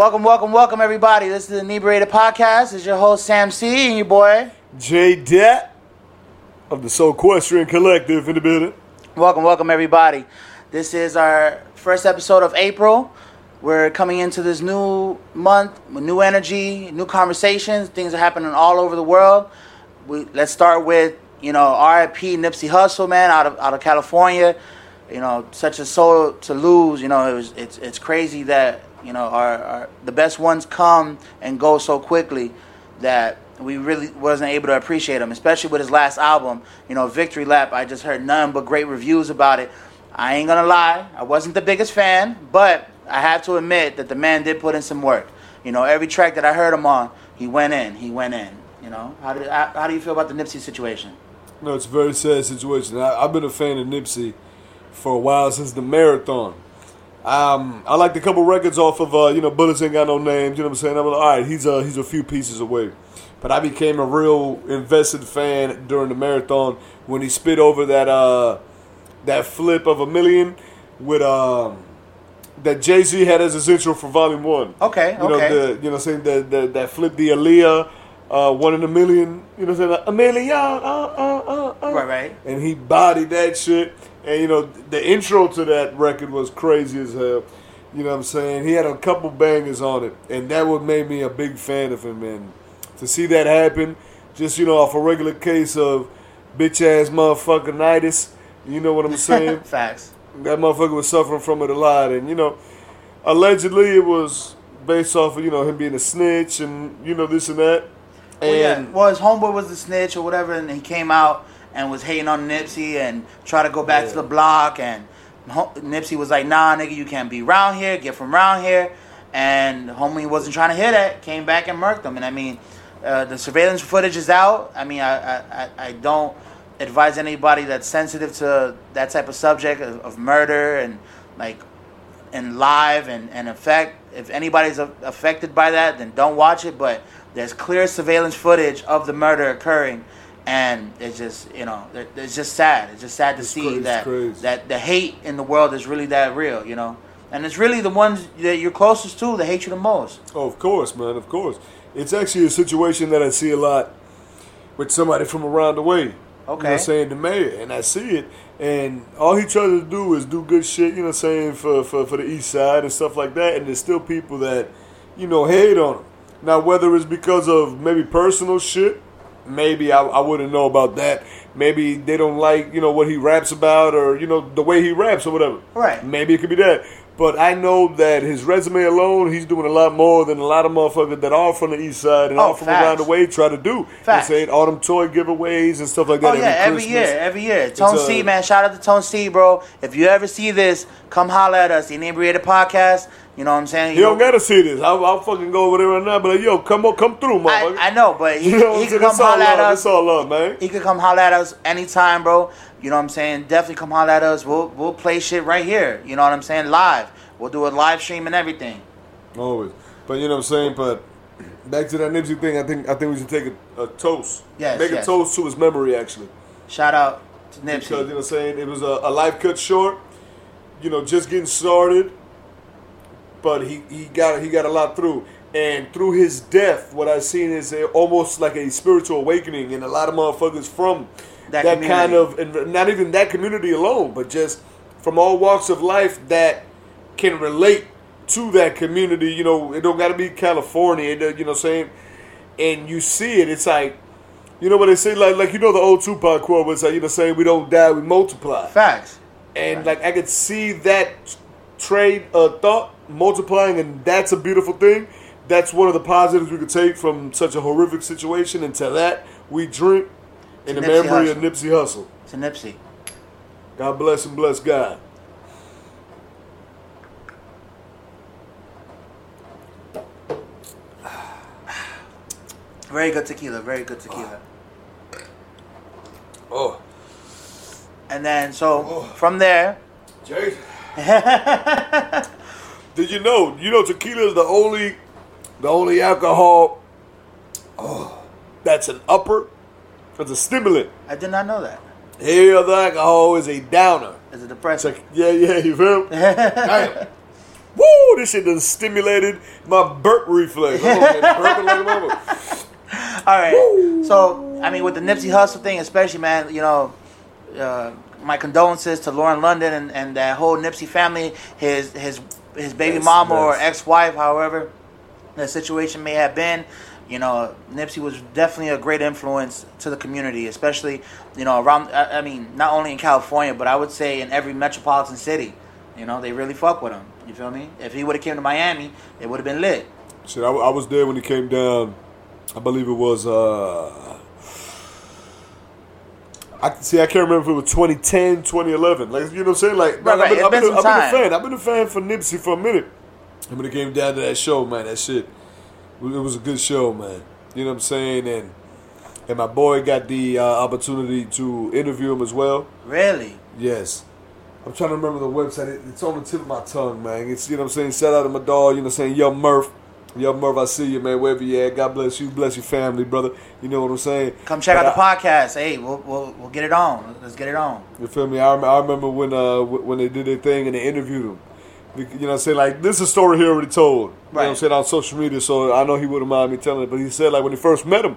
Welcome, welcome, welcome, everybody. This is the Inebriated Podcast. It's your host, Sam C, and your boy. J Dot of the Soulquestrian Collective in the building. Welcome, welcome, everybody. This is our first episode of April. We're coming into this new month with new energy, new conversations. Things are happening all over the world. We, let's start with, you know, RIP Nipsey Hussle, man, out of out of California. You know, such a soul to lose. You know, it was it's it's crazy that you know our, our the best ones come and go so quickly that we really wasn't able to appreciate him, especially with his last album. You know, Victory Lap. I just heard none but great reviews about it. I ain't gonna lie, I wasn't the biggest fan, but I have to admit that the man did put in some work. You know, every track that I heard him on, he went in, he went in. You know, how do how, how do you feel about the Nipsey situation? No, it's a very sad situation. I, I've been a fan of Nipsey for a while since the marathon. Um, I liked a couple records off of uh, you know Bullets ain't got no names. You know what I'm saying? I'm like, all right, he's a he's a few pieces away. But I became a real invested fan during the marathon when he spit over that uh that flip of a million with um that Jay Z had as his intro for Volume One. Okay, You know okay. the you know what I'm saying the, the that flip the Aaliyah uh, one in a million. You know what I'm saying? A million. Uh, uh, uh, uh. Right, right. And he bodied that shit. And you know the intro to that record was crazy as hell. You know what I'm saying? He had a couple bangers on it, and that what made me a big fan of him. And to see that happen, just you know, off a regular case of bitch ass motherfucker nitis. You know what I'm saying? Facts. that motherfucker was suffering from it a lot, and you know, allegedly it was based off of you know him being a snitch and you know this and that. Well, yeah. And Well, his homeboy was the snitch or whatever, and he came out and was hating on Nipsey and tried to go back to the block. And Nipsey was like, "Nah, nigga, you can't be around here. Get from around here." And homie wasn't trying to hear that. Came back and murked him. And I mean, uh, the surveillance footage is out. I mean, I I, I, don't advise anybody that's sensitive to that type of subject of, of murder and like and live and, and affect if anybody's a- affected by that then don't watch it but there's clear surveillance footage of the murder occurring and it's just you know it's just sad it's just sad to It's see that crazy. that the hate in the world is really that real you know and it's really the ones that you're closest to that hate you the most oh, of course, man, of course, it's actually a situation that I see a lot with somebody from around the way. You know what Okay. I'm saying the mayor, and I see it, and all he tries to do is do good shit. You know what I'm saying for for for the east side and stuff like that. And there's still people that you know hate on him. Now, whether it's because of maybe personal shit, maybe I, I wouldn't know about that. Maybe they don't like you know what he raps about, or you know the way he raps or whatever. Right. Maybe it could be that. But I know that his resume alone, he's doing a lot more than a lot of motherfuckers that are from the east side and Oh, all from around the way try to do. Facts. saying all them toy giveaways and stuff like that. Oh yeah, every Christmas. year, every year. Tone a- C, man, shout out to Tone C, bro. If you ever see this, come holler at us. The Inebriated Podcast. You know what I'm saying? You don't gotta see this. I'll, I'll fucking go over there right now. But like, yo, come on, come through, motherfucker. I, I know, but he, you know he could come holler at us. It's all love, man. He could come holler at us anytime, bro. You know what I'm saying? Definitely come holler at us. We'll we'll play shit right here. You know what I'm saying? Live. We'll do a live stream and everything. Always. But you know what I'm saying. But back to that Nipsey thing. I think I think we should take a, a toast. Yes, Make yes. a toast to his memory, actually. Shout out to Because you know what I'm saying? It was a, a life cut short. You know, just getting started. But he, he got he got a lot through. And through his death, what I've seen is a, almost like a spiritual awakening and a lot of motherfuckers from That that, kind of, and not even that community alone, but just from all walks of life that can relate to that community. You know, it don't got to be California. You know, what I'm saying, and you see it. It's like, you know what they say, like like you know the old Tupac quote was like, you know, saying we don't die, we multiply. Facts. And like I could see that trade a thought multiplying, and that's a beautiful thing. That's one of the positives we could take from such a horrific situation. And to that, we drink in the Nipsey memory of Nipsey Hussle. To Nipsey. God bless and bless God. Very good tequila. Very good tequila. Oh, And then so Oh. from there. Did you know? You know, tequila is the only, the only alcohol. Oh, that's an upper. That's a stimulant. I did not know that. Every other alcohol is a downer. It's a depressant. It's like, yeah, yeah, you feel? Damn. Woo! woo, this shit done stimulated my burp reflex. I'm over here burping like a mother. All right. So, I mean, with the Nipsey Hussle thing, especially, man, you know, uh, my condolences to Lauren London and, and that whole Nipsey family, his his his baby Yes, mama or ex-wife, however the situation may have been. You know, Nipsey was definitely a great influence to the community, especially you know around. I, I mean, not only in California, but I would say in every metropolitan city. You know, they really fuck with him. You feel me? If he would have came to Miami, it would have been lit. Shit, I, I was there when he came down. I believe it was. uh I see. I can't remember if it was 2010, 2011. Like you know what I'm saying? Like Right, man, I've been, I've been, been I've been a fan. I've been a fan for Nipsey for a minute. And when it came down to that show, man, that shit, it was a good show, man. You know what I'm saying? And and my boy got the uh, opportunity to interview him as well. Really? Yes. I'm trying to remember the website. It- It's on the tip of my tongue, man. It's you know what I'm saying. Shout out to my dog. You know what I'm saying. Yo Murph. Yo Murph, I see you, man. Wherever you at, God bless you. Bless your family, brother. You know what I'm saying. Come check But out the podcast. Hey, we'll, we'll we'll get it on. Let's get it on. You feel me? I, I remember when uh when they did their thing and they interviewed him. You know what I'm saying? Like this is a story he already told. You know what I'm saying on social media, so I know he wouldn't mind me telling it. But he said like when he first met him,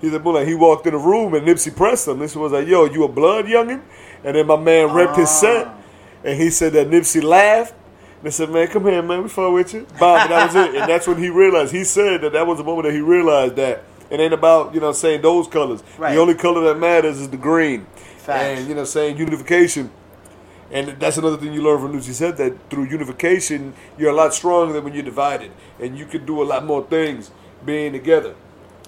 he said, "Boy, like he walked in the room and Nipsey pressed him. Nipsey was like, "Yo, you a blood youngin?" And then my man repped his set, and he said that Nipsey laughed. They said, "Man, come here, man. We fuck with you." Bob, and that was it. And that's when he realized. He said that that was the moment that he realized that it ain't about you know saying those colors. Right. The only color that matters is the green. Facts. And you know, saying unification. And that's another thing you learn from Lucy said that through unification, you're a lot stronger than when you're divided, and you can do a lot more things being together.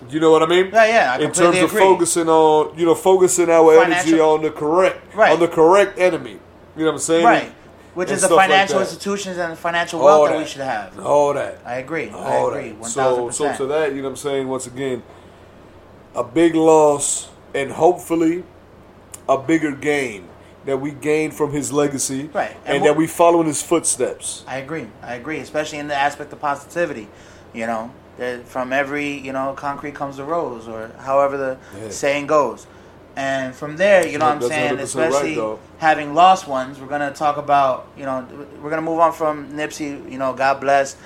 You know what I mean? Yeah, yeah, I In terms completely of agree. focusing on, you know, focusing our energy on the correct, Right. on the correct enemy. You know what I'm saying? Right. Which is the stuff like financial institutions and the financial All wealth that. we should have. All that. I agree. I All agree. that. One So, thousand so to that, you know what I'm saying? Once again, a big loss and hopefully a bigger gain that we gain from his legacy. Right. And, And that we follow in his footsteps. I agree. I agree, especially in the aspect of positivity. You know, that from every you know concrete comes a rose, or however the Yeah. saying goes. And from there, you know what I'm That's saying, 100% right, especially having lost ones, we're gonna talk about you know we're gonna move on from Nipsey. You know, God bless.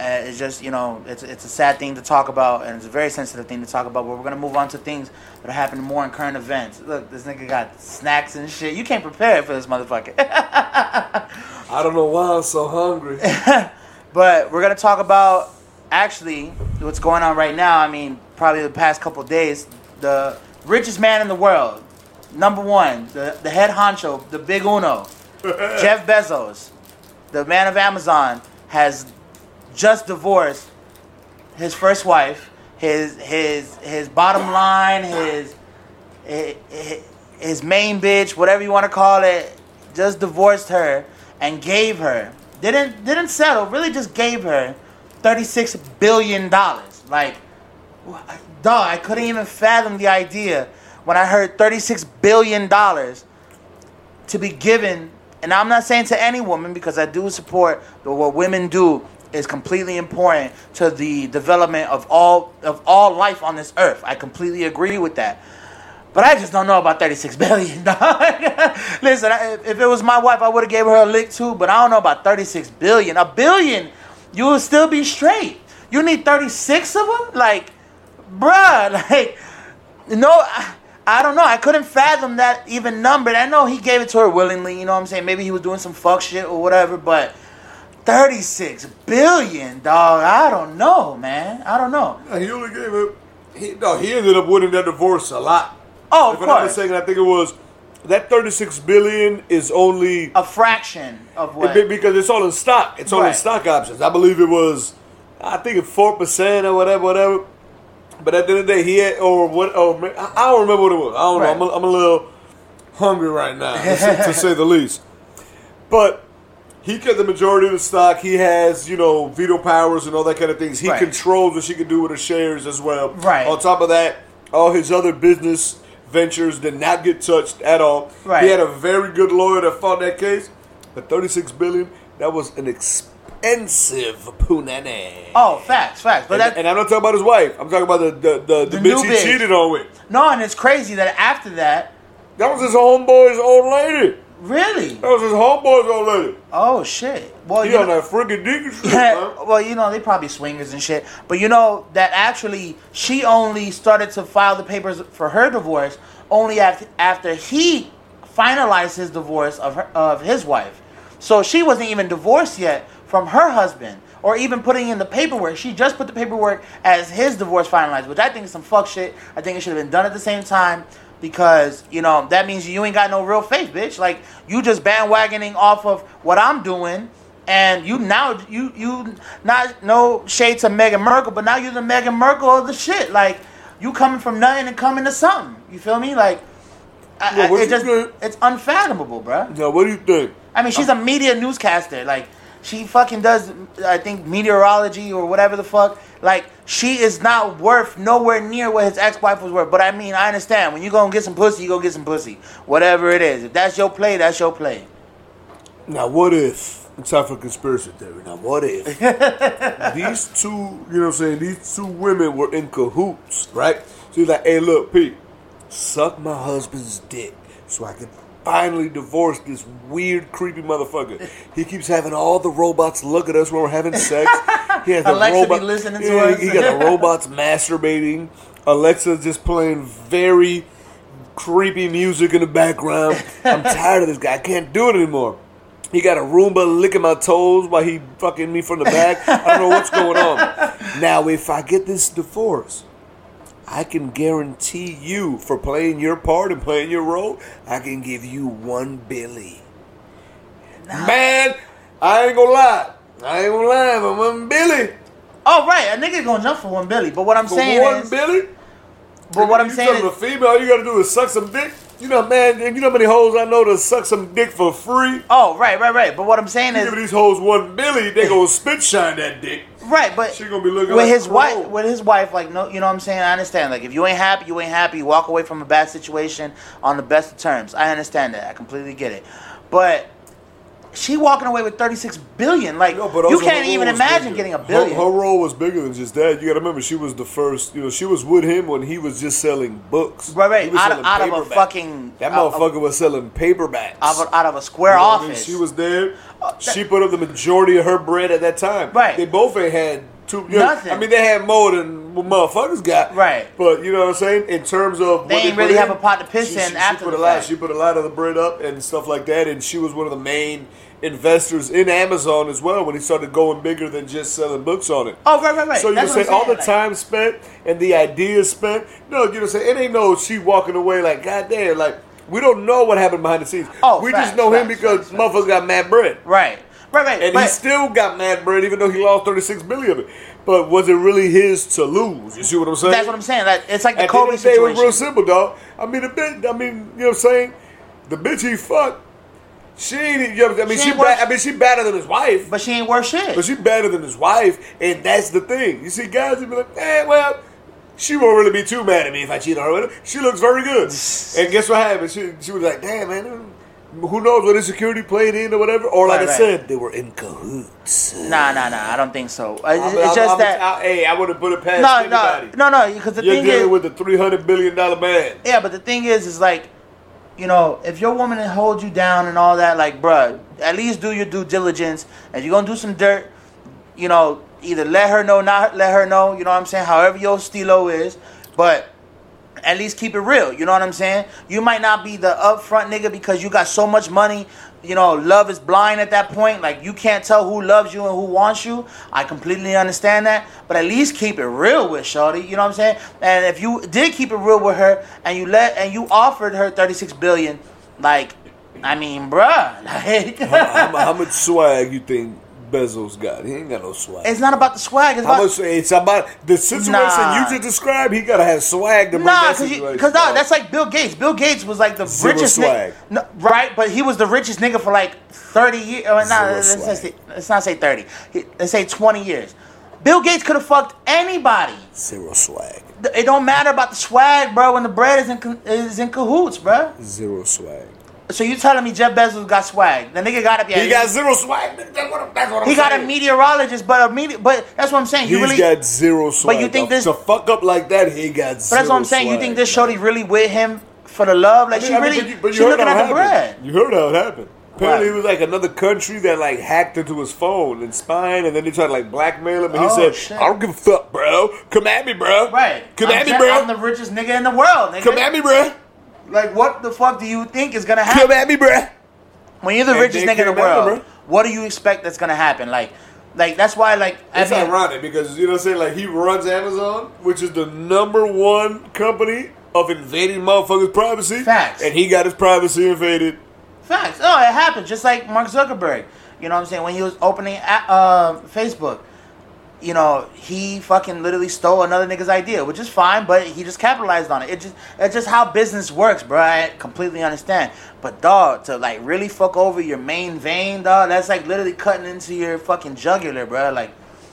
Uh, it's just you know it's it's a sad thing to talk about, and it's a very sensitive thing to talk about. But we're gonna move on to things that are happening more in current events. Look, this nigga got snacks and shit. You can't prepare for this motherfucker. I don't know why I'm so hungry. But we're gonna talk about actually what's going on right now. I mean, probably the past couple days, the richest man in the world, number one, the the head honcho, the big Uno, Jeff Bezos, the man of Amazon, has just divorced his first wife, his his his bottom line, his his, his main bitch, whatever you want to call it, just divorced her and gave her didn't didn't settle, really just gave her thirty six billion dollars. Like, dog, I couldn't even fathom the idea when I heard thirty six billion dollars to be given. And I'm not saying to any woman because I do support what women do is completely important to the development of all of all life on this earth. I completely agree with that. But I just don't know about 36 billion. Listen, if it was my wife, I would have gave her a lick too. But I don't know about 36 billion. A billion, you will still be straight. You need 36 of them, like, bruh, like, no. I, I don't know. I couldn't fathom that even number. And I know he gave it to her willingly. You know what I'm saying? Maybe he was doing some fuck shit or whatever. But 36 billion, dog. I don't know, man. I don't know. he only gave it. He, no, he ended up winning that divorce a lot. Oh, of if I'm mistaken, I think it was that 36 billion is only A fraction of what. Be- because it's all in stock. It's all in stock options. I believe it was, I think it's four percent or whatever, whatever. But at the end of the day, he had or what? Oh, I I don't remember what it was. I don't Right. know. I'm a, I'm a little hungry right now, to say, the least. But he kept the majority of the stock. He has, you know, veto powers and all that kind of things. He Right. controls what she can do with her shares as well. Right. On top of that, all his other business ventures did not get touched at all. Right. He had a very good lawyer that fought that case. But 36 billion, that was an expensive punani. Oh, facts, facts. But and, that and I'm not talking about his wife. I'm talking about the the, the, the, The bitch he bitch. cheated on with. no, and it's crazy that after that, That was his homeboy's old lady. Really? That was his homeboys old lady. Oh shit. Well, He you on know, that freaking dick shit, well, you know, they probably swingers and shit. But you know that actually she only started to file the papers for her divorce only after after he finalized his divorce of her, of his wife. So she wasn't even divorced yet from her husband or even putting in the paperwork. She just put the paperwork as his divorce finalized, which I think is some fuck shit. I think it should have been done at the same time because, you know, that means you ain't got no real faith, bitch. Like you just bandwagoning off of what I'm doing and you now you you not no shade to Meghan Markle, but now you're the Meghan Markle of the shit. Like you coming from nothing and coming to something. You feel me? Like I, Yeah, I- it just think? it's unfathomable, bruh. Now, what do you think? I mean, she's a media newscaster. Like she fucking does, I think meteorology or whatever the fuck. Like she is not worth nowhere near what his ex-wife was worth. But I mean, I understand when you gonna get some pussy, you go get some pussy. Whatever it is, if that's your play, that's your play. Now, what if it's time for conspiracy theory? Now, what if these two, you know what I'm saying, these two women were in cahoots, right? So like, hey, look, Pete, suck my husband's dick so I can finally divorced this weird, creepy motherfucker. He keeps having all the robots look at us when we're having sex. He has the Alexa be robot- listening to us. He got the robots masturbating. Alexa just playing very creepy music in the background. I'm tired of this guy. I can't do it anymore. He got a Roomba licking my toes while he fucking me from the back. I don't know what's going on. Now, if I get this divorce, I can guarantee you for playing your part and playing your role, I can give you one Billy. Man, I ain't gonna lie. I ain't gonna lie, but one Billy. Oh right, a nigga gonna jump for one Billy. But what I'm For saying one is, Billy? but what I'm you saying is, a female, all you gotta do is suck some dick. You know, man, you know how many hoes I know to suck some dick for free? oh right, right, right. But what I'm saying You give these hoes one Billy, they gonna spit shine that dick. Right, but She gonna be looking with like his wife, with his wife, like no, you know what I'm saying. I understand. Like if you ain't happy, you ain't happy. Walk away from a bad situation on the best of terms. I understand that. I completely get it. But she walking away with 36 billion. Like No, you can't even imagine bigger. getting a billion. Her, role was bigger than just that. You got to remember, she was the first. You know, she was with him when he was just selling books. Right, right. Out of- out of a fucking- That uh, out of- motherfucker was selling paperbacks. out, of, out of a square You know what I mean? office. She was there. Uh, that- she put up the majority of her bread at that time. Right. They both had two. You know, Nothing. I mean, they had more than what motherfuckers got. Right. But you know what I'm saying? In terms of They put really in, have a pot to piss she, in she, after she put the a lot. fact. She put a lot of the bread up and stuff like that. And she was one of the main investors in Amazon as well when he started going bigger than just selling books on it. oh right, right, right. So you That's can say all the like- time spent and the ideas spent. No, you know, say it ain't no she walking away like goddamn. Like we don't know what happened behind the scenes. Oh, we facts, just know him because facts, facts. motherfuckers got mad bread, Right, right, right. and he still got mad bread even though he lost thirty six billion of it. But was it really his to lose? You see what I'm saying? that's what I'm saying. Like it's like the At the end Kobe the day, it was situation. real simple, dog. I mean, the bitch. I mean, you know what I'm saying? The bitch he fucked. She ain't. You know, I mean, She she. ba- I mean, she better than his wife. but she ain't worth shit. But she better than his wife, and that's the thing. You see, guys, they be like, eh, well, she won't really be too mad at me if I cheat on her with her. She looks very good. and guess what happened? She, she was like, damn, man, who knows what insecurity played in or whatever? Or like Right, I right. said, they were in cahoots. Nah, nah, nah. I don't think so. Uh, I It's, I'm- just I'm- that. I- hey, I would have put it past no, anybody. no, no, no. Because the You're thing dealing is, with a three hundred billion dollar man. yeah, but the thing is, is like, you know, if your woman holds you down and all that, like, bruh, at least do your due diligence. And you're gonna do some dirt, you know, either let her know, not let her know. You know what I'm saying? However your stilo is, but at least keep it real. You know what I'm saying? You might not be the upfront nigga because you got so much money. You know, love is blind at that point. Like you can't tell who loves you and who wants you. I completely understand that, but at least keep it real with Shorty. You know what I'm saying? And if you did keep it real with her and you let and you offered her 36 billion, like, I mean, bruh, like, how, how, how much swag you think Bezos got? He ain't got no swag. it's not about the swag. It's How about much? It's about the situation Nah. you just described. He gotta have swag to bring Nah, that because situation. because dog. that's like Bill Gates. Bill Gates was like the Zero richest swag. nigga, no, right? But he was the richest nigga for like thirty years. Or uh, not, Zero let's, say, let's not say thirty. Let's say twenty years. Bill Gates could have fucked anybody. zero swag. It don't matter about the swag, bro. When the bread is in is in cahoots, bro. Zero swag. So you telling me Jeff Bezos got swag? The nigga got to be. He got zero swag. That's what, that's what I'm He got a meteorologist, but a meteor. But that's what I'm saying. You He's really. got zero swag. But you think this- to fuck up like that? He got. but that's what I'm saying. You think this shorty really with him for the love. Like I mean, she I mean, really, but you, but you heard looking at the bread. You heard how it happened. Apparently, Right. it was like another country that like hacked into his phone and spying, and then they tried to like blackmail him. And he Oh, said, shit. "I don't give a fuck, bro. Come at me, bro. Right. Come I'm at me, bro. I'm the richest nigga in the world, nigga. Come at me, bro. Like, what the fuck do you think is gonna happen? Come at me, bro." when you're the And richest nigga in the came at world, what do you expect that's gonna happen? Like, like that's why, like, I mean, ironic because you know what I'm saying. Like he runs Amazon, which is the number one company of invading motherfuckers' privacy. Facts. And he got his privacy invaded. Facts. Oh, it happened. Just like Mark Zuckerberg. You know what I'm saying? When he was opening uh, Facebook, you know, he fucking literally stole another nigga's idea, which is fine, but he just capitalized on it. It just it's just how business works, bro. I completely understand. But dog, to like really fuck over your main vein, dog, that's like literally cutting into your fucking jugular, bro. Like,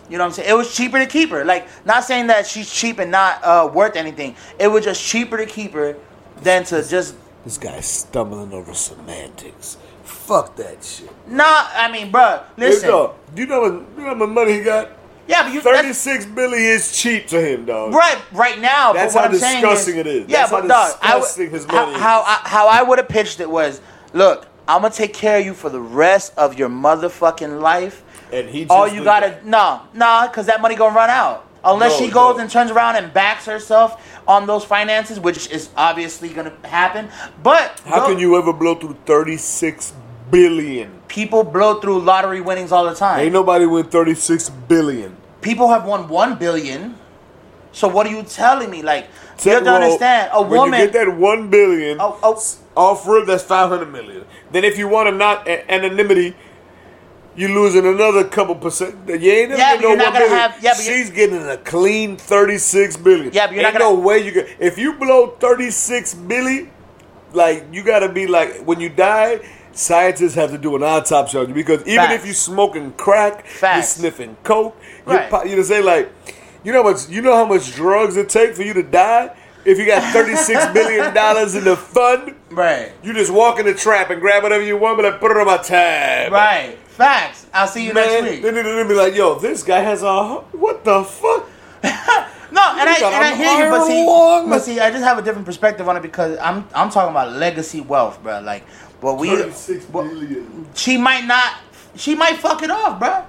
you know what I'm saying? It was cheaper to keep her. Like, not saying that she's cheap and not uh, worth anything. It was just cheaper to keep her than to just This guy's stumbling over semantics. Fuck that shit. Nah, I mean, bro, listen. Hey, dog, you know what? You know how much money he got? Yeah, but you that's- Thirty-six billion is cheap to him, dog. right right now. That's but what how I'm saying disgusting is, it is. Yeah, That's but how dog, I would- his how, money is. how I, how I would have pitched it was, look, I'm gonna take care of you for the rest of your motherfucking life. And he just all you gotta that. no, nah, cause that money gonna run out. Unless No, she goes no. and turns around and backs herself on those finances, which is obviously gonna happen. But How can you ever blow through thirty-six billion? people blow through lottery winnings all the time? Ain't nobody win thirty-six billion. People have won one billion. So what are you telling me? Like you have to Well, understand, a when woman. you get that one billion Oh, oh. off rip, that's five hundred million. Then if you want to not a- anonymity, you losing another couple percent. You ain't never Yeah, getting but you're no gonna billion. have- yeah, She's getting a clean thirty-six billion. Yeah, but you're ain't not gonna- no way you can. If you blow thirty-six billion, like you got to be like when you die. Scientists have to do an autopsy on you because even Facts. if you're smoking crack, you're sniffing coke, you're Right. you know say like, you know how much you know how much drugs it take for you to die. If you got thirty six million dollars in the fund, right, you just walk in the trap and grab whatever you want, but I put it on my tab. right. Facts. I'll see you Man, next week. then they'll be like, "Yo, this guy has a what the fuck?" No, and I and I hear you, but see, but see, I just have a different perspective on it because I'm I'm talking about legacy wealth, bro. Like, what we, what- billion. she might not, she might fuck it off, bro.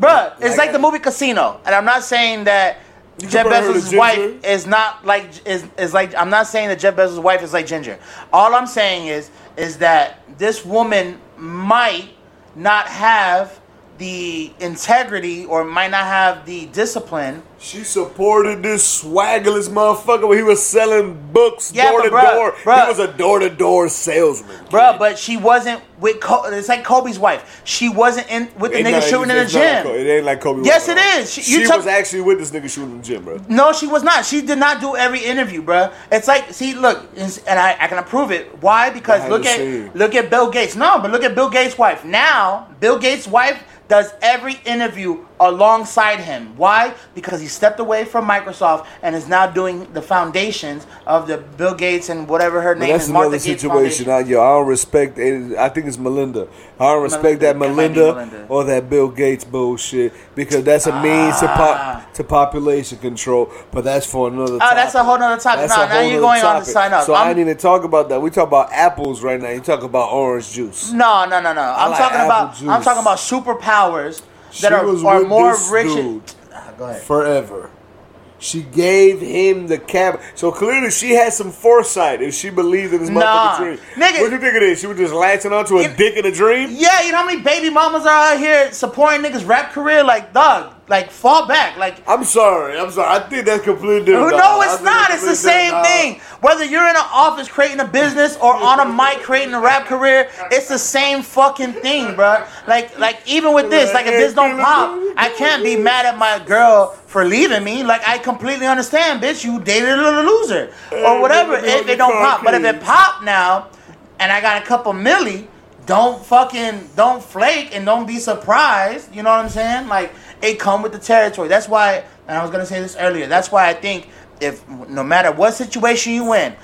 Bruh, it's Like like the movie Casino, and I'm not saying that Jeff compare Bezos' wife is not like is is like I'm not saying that Jeff Bezos' wife is like Ginger. All I'm saying is is that this woman might not have the integrity or might not have the discipline. She supported this swaggerless motherfucker when he was selling books Yeah, door to bruh, door. bruh. He was a door to door salesman. Bruh, but she wasn't with. It's like Kobe's wife. She wasn't in with the Ain't nigga not- shooting in the like gym. It ain't like Kobe. Yes, it is. She- She, was actually with this nigga shooting in the gym, bro. No, she was not. She did not do every interview, bruh. It's like, see, look, and I, I can approve it. Why? Because look at look at Bill Gates. No, but look at Bill Gates' wife. Now, Bill Gates' wife does every interview alongside him. Why? Because he stepped away from Microsoft and is now doing the foundations of the Bill Gates and whatever her name that's is, Martha another Gates situation. I, yo, I don't respect. It, I think it's Melinda. I don't respect that Melinda. That Melinda, Melinda. or that Bill Gates bullshit because that's a means to Ah. pop to population control. But that's for another. Oh, that's a whole nother topic. That's No, now you're going on to sign up. So I'm- I ain't even talk about that. We talk about apples right now. You talk about orange juice. No, no, no, no. I'm like talking about I'm talking about superpowers that are, are more rich. dude Ah, go ahead. forever. She gave him the cab. So clearly she had some foresight if she believed in this Nah. motherfucking dream. Nigga- what you think it is? She was just latching onto a You- dick in a dream? Yeah, you know how many baby mamas are out here supporting niggas' rap career? Like, dog, like fall back. Like, I'm sorry. I'm sorry. I think that's completely different. no, it's not. It's the same thing. Whether you're in an office creating a business or on a mic creating a rap career, it's the same fucking thing, bro. Like, like even with this, like if this don't pop, I can't be mad at my girl for leaving me. Like, I completely understand, bitch. You dated a loser or whatever. If it don't pop, but if it pop now, and I got a couple milli, don't fucking don't flake and don't be surprised. You know what I'm saying? Like it come with the territory. That's why, and I was gonna say this earlier. That's why I think if no matter what situation you in,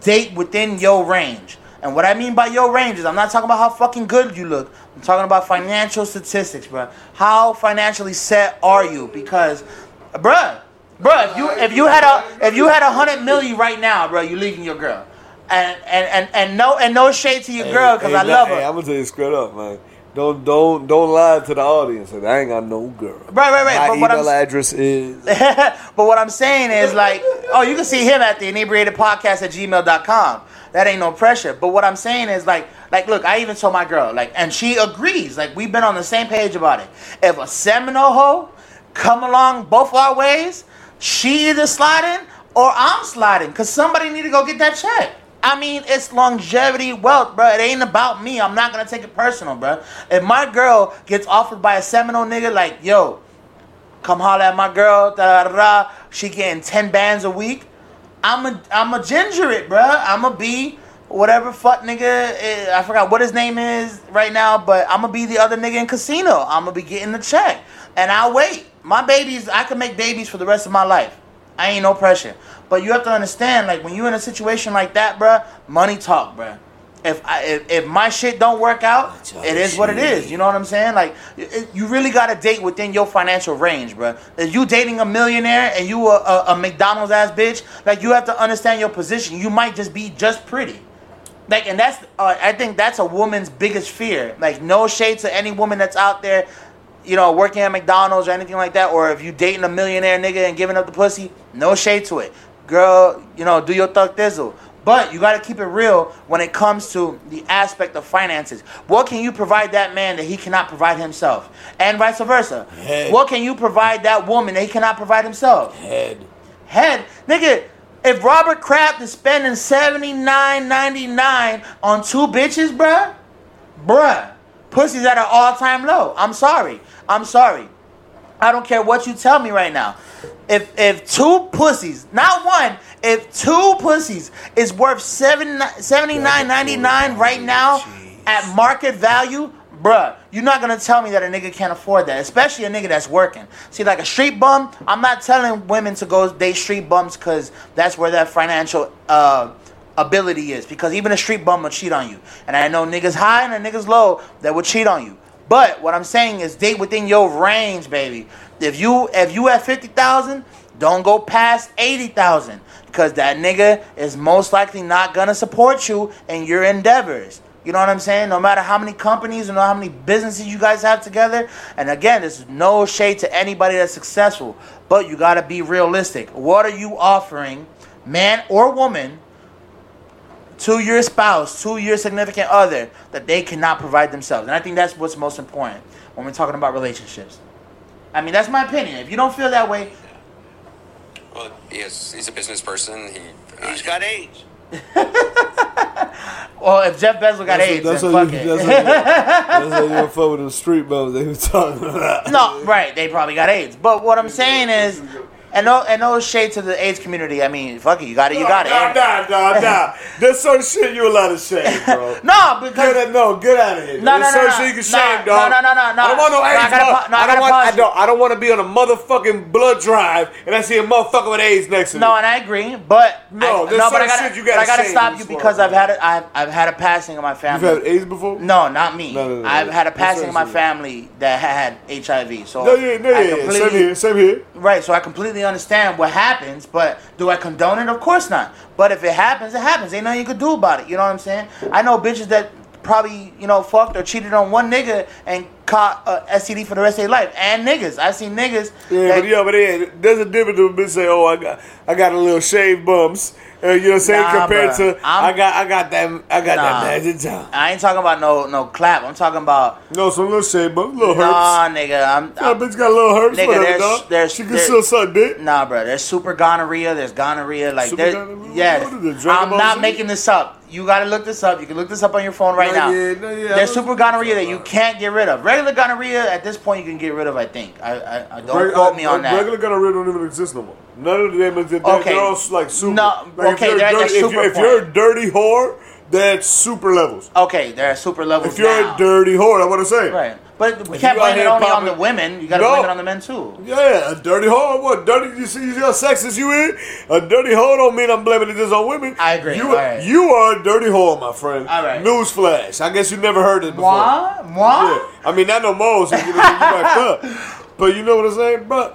date within your range. And what I mean by your range is I'm not talking about how fucking good you look. I'm talking about financial statistics, bro. How financially set are you? Because, bruh, bruh, if you if you had a if you had a hundred million right now, bro, you leaving your girl. and, and, and, and no and no shade to your girl because Hey, I love her. Hey, I'm gonna tell you straight up, man. Don't don't don't lie to the audience. Say, I ain't got no girl. Right, right, right, My but what email I'm- address is. but what I'm saying is like, oh, you can see him at the inebriated podcast at gmail.com. That ain't no pressure. But what I'm saying is like, like, look, I even told my girl, like, and she agrees. Like, we've been on the same page about it. If a Seminole hoe come along both our ways, she either sliding or I'm sliding. Cause somebody need to go get that check. I mean, it's longevity wealth, bro. It ain't about me. I'm not gonna take it personal, bro. If my girl gets offered by a Seminole nigga, like, yo, come holler at my girl, da da da. She getting ten bands a week. I'm a I'm a ginger it, bro. I'm a be whatever fuck nigga. eh, I forgot what his name is right now, but I'm gonna be the other nigga in casino. I'm gonna be getting the check, and I'll wait. My babies, I can make babies for the rest of my life. I ain't no pressure. But you have to understand, like when you in a situation like that, bruh, money talk, bruh. If, I, if if my shit don't work out, it is what it is. You know what I'm saying? Like it, you really got to date within your financial range, bruh. If you dating a millionaire and you a, a, a McDonald's ass bitch, like you have to understand your position. You might just be just pretty. Like, and that's uh, I think that's a woman's biggest fear. Like, no shade to any woman that's out there, you know, working at McDonald's or anything like that, or if you dating a millionaire nigga and giving up the pussy, no shade to it. Girl, you know, do your thug thizzle. But you got to keep it real when it comes to the aspect of finances. What can you provide that man that he cannot provide himself, and vice versa? Head. What can you provide that woman that he cannot provide himself? Head. head. Nigga, if Robert Kraft is spending seventy nine ninety nine on two bitches, bruh, bruh, pussy's at an all time low. I'm sorry. I'm sorry. I don't care what you tell me right now. If if two pussies, not one, if two pussies is worth seven seventy nine ninety nine right now Jeez. at market value, bruh, you're not gonna tell me that a nigga can't afford that, especially a nigga that's working. See, like a street bum, I'm not telling women to go date street bums because that's where their financial uh, ability is. Because even a street bum will cheat on you, and I know niggas high and niggas low that will cheat on you. But what I'm saying is date within your range, baby. If you if you at fifty thousand, don't go past eighty thousand. Because that nigga is most likely not gonna support you in your endeavors. You know what I'm saying? No matter how many companies and how many businesses you guys have together. And again, this is no shade to anybody that's successful. But you gotta be realistic. What are you offering, man or woman, to your spouse, to your significant other, that they cannot provide themselves. And I think that's what's most important when we're talking about relationships. I mean, that's my opinion. If you don't feel that way, Well, he is, he's a business person. He, uh, He's got AIDS. well, if Jeff Bezos got That's AIDS, what- that's then what fuck you- it. that's what you- That's how you fuck with the street bums they were talking about. no, right, they probably got AIDS. But what I'm saying is, and no, and no shade to the AIDS community. I mean, fuck it, you got it, you got Nah, it. nah, nah, nah. There's certain shit you allowed to shame, bro. No, Get because it, no, get out of here. No, There's no, no, certain no. shit you can No, shame, dog. no, no, no, no. I don't want no No, I AIDS, gotta bro. no, I I don't gotta want. pause I don't. I don't want to be on a motherfucking blood drive and I see a motherfucker with AIDS next to me. No, and I agree, but No, I, there's no, but I gotta, shit you gotta but I gotta say stop you because world, I've had a, I've, I've had a passing of my family. You've had AIDS before? No, not me. No, no, no, I've no. had a passing of my family that had HIV. So No, yeah, no, yeah, yeah. Same here. Same here. Right, so I completely understand what happens, but do I condone it? Of course not. But if it happens, it happens. Ain't nothing you can do about it. You know what I'm saying? I know bitches that probably, you know, fucked or cheated on one nigga and caught a STD for the rest of their life. And niggas. I've seen niggas. Yeah, that- but yeah, but yeah, there's a difference between bitch say, "Oh, I got, I got a little shaved bumps," uh, you know what I'm saying? Nah, Compared bruh. to, I'm- I got, I got that, I got Nah. that magic time. I ain't talking about no no clap. I'm talking about No, some little shaved bumps, little herpes. nah, nigga. I'm, I'm bitch got a little herpes. Nigga, whatever, there's- there's- she can there- still suck dick. Nah, bro. There's super gonorrhea. There's gonorrhea. Like Super there's gonorrhea? yes. What is it, I'm not Z? making this up. You gotta look this up. You can look this up on your phone right No, now. yeah, no, yeah, there's super gonorrhea that you can't get rid of. Regular gonorrhea at this point you can get rid of. I think. I I, I don't Reg- quote uh, me on that. Regular gonorrhea don't even exist no more. None of them. They're, Okay. they're all like super. No, like okay, If you're, dirty, if, you, super if you're a dirty whore, that's super levels. Okay, there are super levels If you're now. a dirty whore, that's what I'm saying. right, but we If can't blame it only on the women. You gotta No. blame it on the men too. Yeah, a dirty hoe. What dirty? You see, you see how sexist you is. A dirty hoe don't mean I'm blaming it just on women. I agree, You, alright. you are a dirty hoe, my friend. Alright. Newsflash. I guess you never heard it before. Moi, moi. Yeah. I mean, not no more. So you, you. But you know what I'm saying, bro.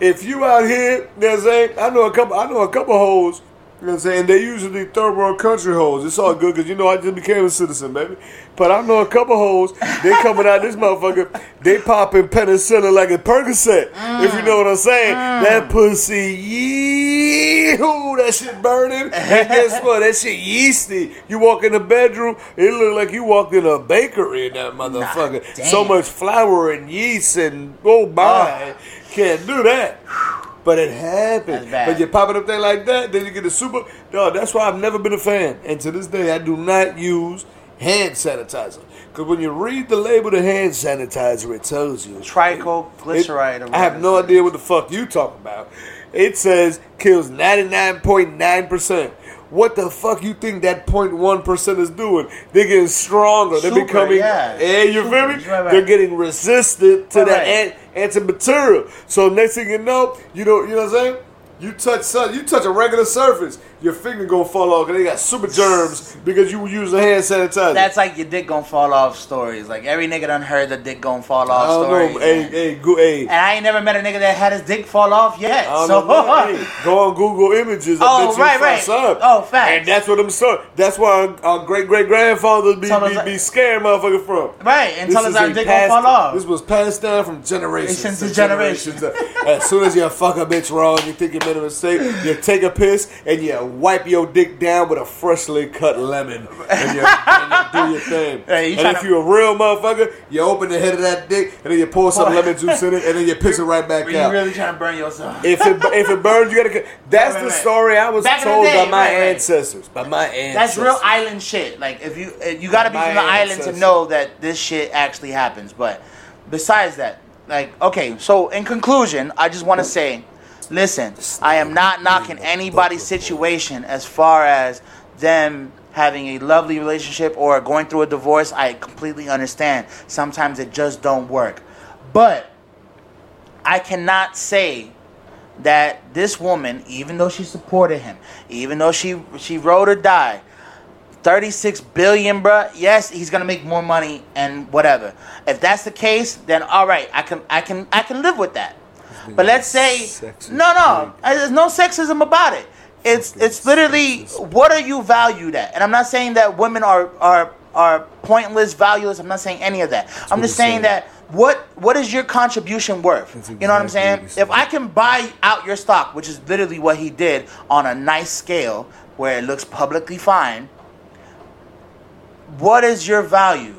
If you out here, there's a I know a couple. I know a couple hoes. You know what I'm saying? They usually third world country hoes. It's all good because you know I just became a citizen, baby. But I know a couple hoes. They coming out this motherfucker. They popping penicillin like a Percocet. If you know what I'm saying. Mm. That pussy, yee, that shit burning. And guess what? That shit yeasty. You walk in the bedroom, it look like you walked in a bakery in that motherfucker. damn. so much flour and yeast and oh my, can't do that. But it happened. But you pop it up there like that, then you get the super. No, that's why I've never been a fan. And to this day, I do not use hand sanitizer. Because when you read the label of hand sanitizer, it tells you. Tricoglyceride. It- I have no idea what the fuck you talking about. It says kills 99.9%. What the fuck you think that 0.1% is doing? They're getting stronger. They're Super, becoming, yeah. yeah, you Super, feel me? right, right. They're getting resistant to Right, that right. an- antimaterial. So next thing you know, you know, you know what I'm saying? You touch sun, you touch a regular surface, your finger gonna fall off because they got super germs because you use a hand sanitizer. That's like your dick gonna fall off stories. Like every nigga done heard the dick gonna fall I off don't stories. know. Hey, hey, go, hey. And I ain't never met a nigga that had his dick fall off yet. I don't So know. Hey, go on Google Images. Oh, right, right. some. Oh, facts. And that's what I'm saying. That's why our, our great great grandfathers be, Tell be, be scared, motherfucker, from. right, and tell us our dick gonna fall off. This was passed down from generations to the generations. as soon as you fuck a bitch wrong, you think you made a mistake, you take a piss and you wipe your dick down with a freshly cut lemon and you, and you do your thing. Hey, you and if you're a real motherfucker, you open the head of that dick and then you pour some lemon juice in it and then you piss it right back you out. really trying to burn yourself? If it if it burns, you gotta. cut- That's Right, the right, story I was Back told day, by my right, ancestors. By my ancestors. That's real island shit. Like if you you got to be from the island to know that this shit actually happens. But besides that, like okay, so in conclusion, I just want to say, listen, I am not knocking anybody's situation as far as them having a lovely relationship or going through a divorce. I completely understand. Sometimes it just don't work, but I cannot say that this woman, even though she supported him, even though she she rode or die, 36 billion, bruh. Yes, he's gonna make more money and whatever. If that's the case, then all right, I can I can I can live with that. But let's say Sexist no, no, there's no sexism about it. It's it's literally what are you valued at? And I'm not saying that women are are are pointless, valueless. I'm not saying any of that. I'm just saying saying. that what what is your contribution worth? That's you know what I'm saying? what If I can buy out your stock, which is literally what he did on a nice scale where it looks publicly fine, what is your value?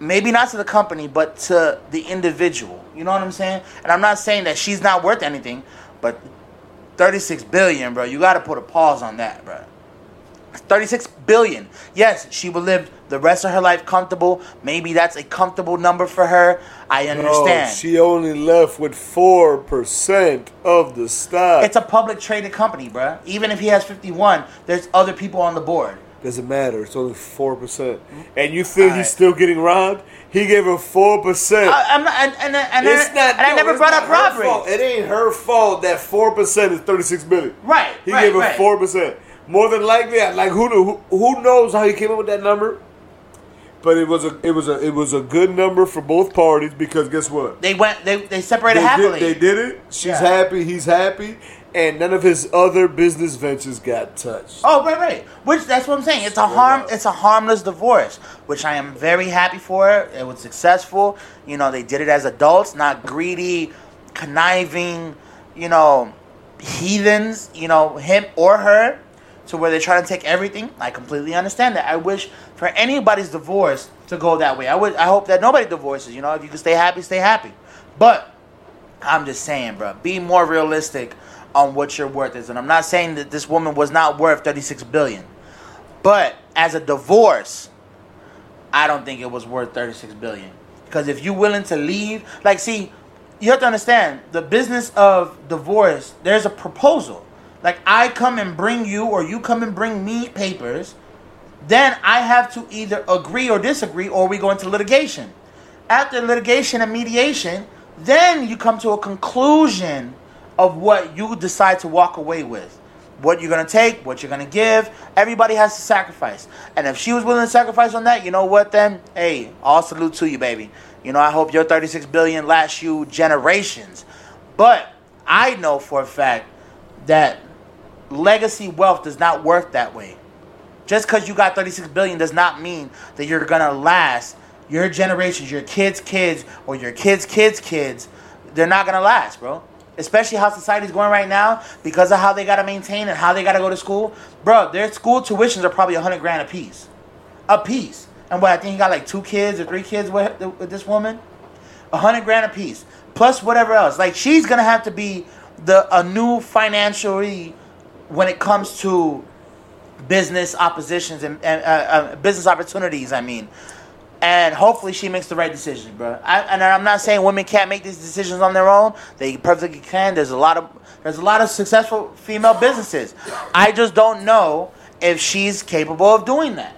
Maybe not to the company, but to the individual. You know what I'm saying? And I'm not saying that she's not worth anything, but 36 billion, bro. You got to put a pause on that, bro. 36 billion. Yes, she will live the rest of her life comfortable. Maybe that's a comfortable number for her. I No, understand. she only left with four percent of the stock. it's a public traded company, bro. Even if he has 51, there's other people on the board. Doesn't matter. It's only four percent. Mm-hmm. And you think he's still getting robbed? He gave her four percent. I'm not, and, and, and, It's not. and I never brought up robbery. fault. It ain't her fault that four percent is thirty six million. Right, He right, gave her right. four percent. More than likely, like who, who who knows how he came up with that number? But it was a it was a it was a good number for both parties because guess what? They went. They they separated They happily. did, they did it. She's Yeah. happy. He's happy, and none of his other business ventures got touched. Oh right, right. Which that's what I'm saying. It's a harm. up. It's a harmless divorce, which I am very happy for. It was successful. You know, they did it as adults, not greedy, conniving. You know, heathens. You know, him or her, to where they're trying to take everything. I completely understand that. I wish for anybody's divorce to go that way. I would. I hope that nobody divorces. You know, if you can stay happy, stay happy. But I'm just saying, bro, be more realistic on what your worth is. And I'm not saying that this woman was not worth 36 billion. But as a divorce, I don't think it was worth 36 billion. Because if you're willing to leave, like see, you have to understand the business of divorce, there's a proposal. Like I come and bring you or you come and bring me papers, then I have to either agree or disagree or we go into litigation. After litigation and mediation, then you come to a conclusion of what you decide to walk away with. What you're gonna take, what you're gonna give. Everybody has to sacrifice. And if she was willing to sacrifice on that, you know what then? Hey, all salute to you, baby. You know, I hope your 36 billion lasts you generations. But I know for a fact that legacy wealth does not work that way. Just because you got 36 billion does not mean that you're gonna last your generations, your kids' kids, or your kids' kids' kids. They're not gonna last, bro. Especially how society's going right now because of how they gotta maintain and how they gotta go to school. Bro, their school tuitions are probably 100 grand a piece. A piece. And what, I think he got like two kids or three kids with, with this woman? 100 grand a piece. Plus whatever else. Like, she's gonna have to be the a new financially when it comes to business oppositions and, and uh, uh, business opportunities. I mean, and hopefully she makes the right decision, bro. I, and I'm not saying women can't make these decisions on their own. They perfectly can. There's a lot of there's a lot of successful female businesses. I just don't know if she's capable of doing that.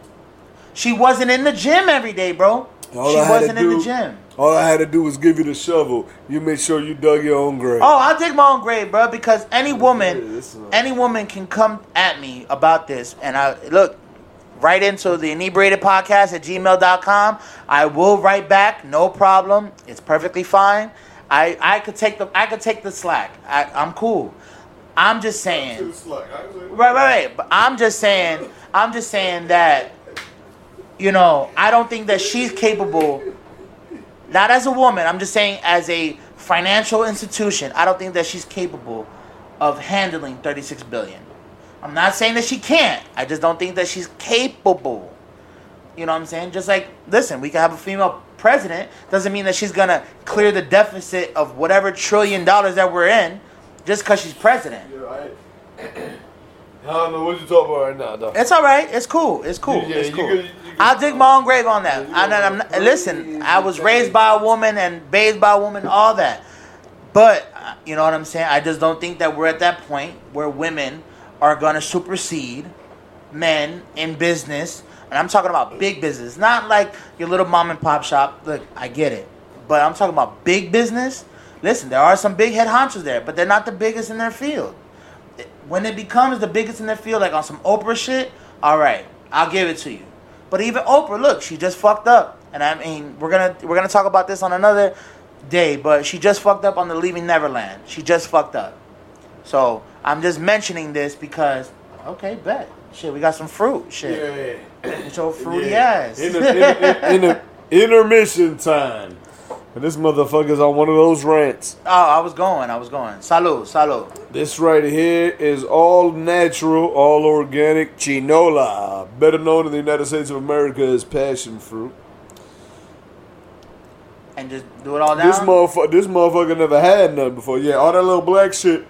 She wasn't in the gym every day, bro. All she wasn't in the gym. All I had to do was give you the shovel. You make sure you dug your own grave. Oh, I'll dig my own grave, bro. Because any woman, any woman can come at me about this, and I look right into the inebriated podcast at gmail.com. I will write back, no problem. It's perfectly fine. I, I could take the I could take the slack. I, I'm cool. I'm just saying. Right, right, right. But I'm just saying. I'm just saying that. You know, I don't think that she's capable not as a woman i'm just saying as a financial institution i don't think that she's capable of handling 36 billion i'm not saying that she can't i just don't think that she's capable you know what i'm saying just like listen we can have a female president doesn't mean that she's gonna clear the deficit of whatever trillion dollars that we're in just because she's president Right. I don't know what you're talking about right now, though. It's all right. It's cool. It's cool. Yeah, it's you cool. could- you could- I'll dig my own grave on that. you And know, I'm not, listen, I was raised by a woman and bathed by a woman, all that. But uh, you know what I'm saying? I just don't think that we're at that point where women are going to supersede men in business. And I'm talking about big business, not like your little mom and pop shop. Look, I get it. But I'm talking about big business. Listen, there are some big head honchos there, but they're not the biggest in their field when it becomes the biggest in their field, like on some Oprah shit, all right, I'll give it to you. But even Oprah, look, she just fucked up, and I mean, we're gonna we're gonna talk about this on another day. But she just fucked up on the Leaving Neverland. She just fucked up. So I'm just mentioning this because, okay, bet shit, we got some fruit. Shit, Yeah. Get your fruity Yeah. ass. Inter- inter- inter- intermission time. And this motherfucker's on one of those rants. oh, I was going, I was going. Salud, salud. This right here is all natural, all organic chinola, better known in the United States of America as passion fruit. And just do it all down. This motherfucker, this motherfucker never had none before. Yeah, all that little black shit.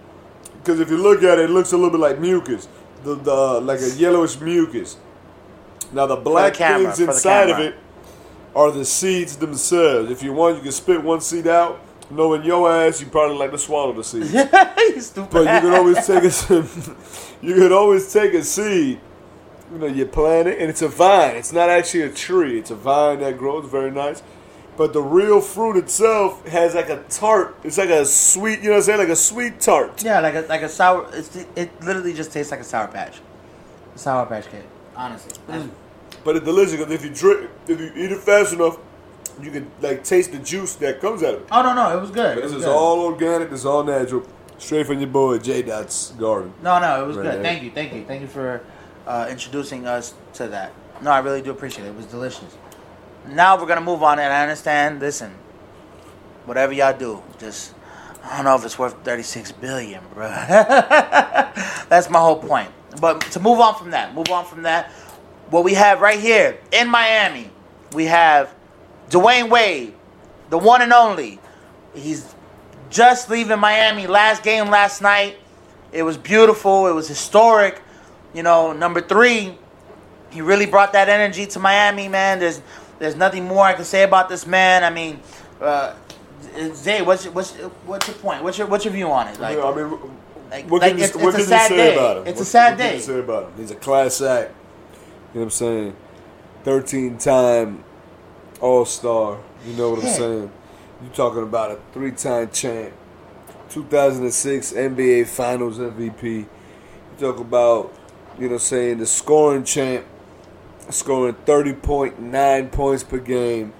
Because if you look at it, it looks a little bit like mucus, the, the like a yellowish mucus. Now the black camera, things inside of it are the seeds themselves. If you want, you can spit one seed out. Knowing your ass, you probably like to swallow the seed. you stupid. But you can always take a you can always take a seed. You know, you plant it and it's a vine. It's not actually a tree. It's a vine that grows very nice. But the real fruit itself has like a tart. It's like a sweet, you know what I'm saying? Like a sweet tart. Yeah, like a like a sour. It's, it literally just tastes like a sour patch. A sour patch kid, honestly. But it's delicious because if you drink, if you eat it fast enough, you can like taste the juice that comes out of it. Oh no, no, it was good. But It this was is good. all organic. This is all natural. Straight from your boy J Dot's garden. No, no, it was Right, good. right. Thank you, thank you, thank you for uh, introducing us to that. No, I really do appreciate it. It was delicious. Now we're gonna move on, and I understand. Listen, whatever y'all do, just I don't know if it's worth thirty six billion, bro. That's my whole point. But to move on from that, move on from that. What we have right here in Miami, we have Dwayne Wade, the one and only. He's just leaving Miami. Last game last night. It was beautiful. It was historic. You know, number three, he really brought that energy to Miami, man. There's there's nothing more I can say about this man. I mean, uh, Zay, what's your, what's what's your point? What's your what's your view on it? Like, I mean, like- what like can, you, it's- what it's a sad you say day. about him? It's a sad what can day. you say about him? He's a class act. You know what I'm saying? 13 time All Star. You know what I'm Yeah. saying? You're talking about a three time champ, 2006 NBA Finals MVP. You talk about, you know, what I'm saying the scoring champ, scoring 30.9 points per game,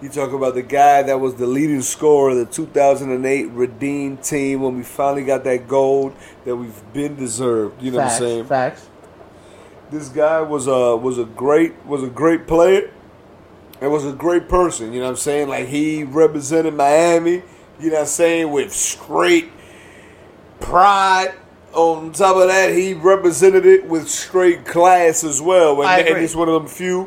You talk about the guy that was the leading scorer of the 2008 Redeem team when we finally got that gold that we've been deserved. You know Facts. what I'm saying? Facts. This guy was a was a great was a great player. and was a great person. You know what I'm saying? Like he represented Miami. You know what I'm saying with straight pride. On top of that, he represented it with straight class as well. And, and he's one of them few,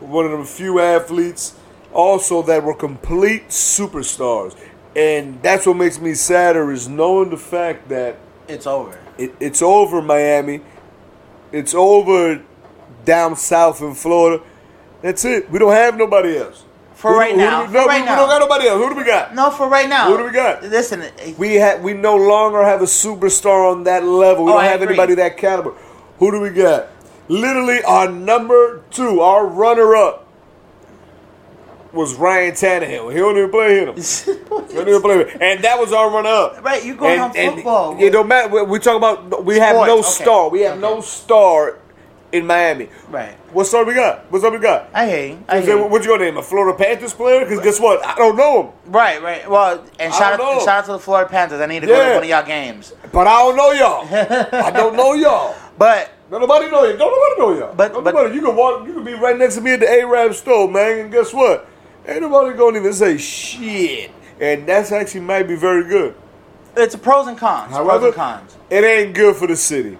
one of them few athletes also that were complete superstars. And that's what makes me sadder is knowing the fact that It's over. it, it's over Miami. It's over down south in Florida. That's it. We don't have nobody else. For Who- right who now. we- For no, right we, now. we don't got nobody else. Who do we got? No, for right now. Who do we got? Listen, We ha- we no longer have a superstar on that level. We Oh, don't I have agree. anybody that caliber. Who do we got? Literally, our number two, our runner up, was Ryan Tannehill. He don't even play him. He don't even play him. And that was our runner up. Right, you going on football. It don't matter. We, we talk about we have Sports, no okay. star. We have no star in Miami. right. What star we got? What's up we got? I you. I Is hear that- you. What you gonna name? A Florida Panthers player? Because guess what? I don't know him. Right, right. Well, and shout out, don't shout out to the Florida Panthers. I need to go to one of y'all games. But I don't know y'all. I don't know y'all. But Don't nobody know you. Don't nobody know y'all. But- Don't but- nobody. You can walk. You can be right next to me at the Arab store, man. And guess what? Ain't nobody gonna even say shit. And that's actually might be very good. it's a pros and cons. pros and cons. it ain't good for the city.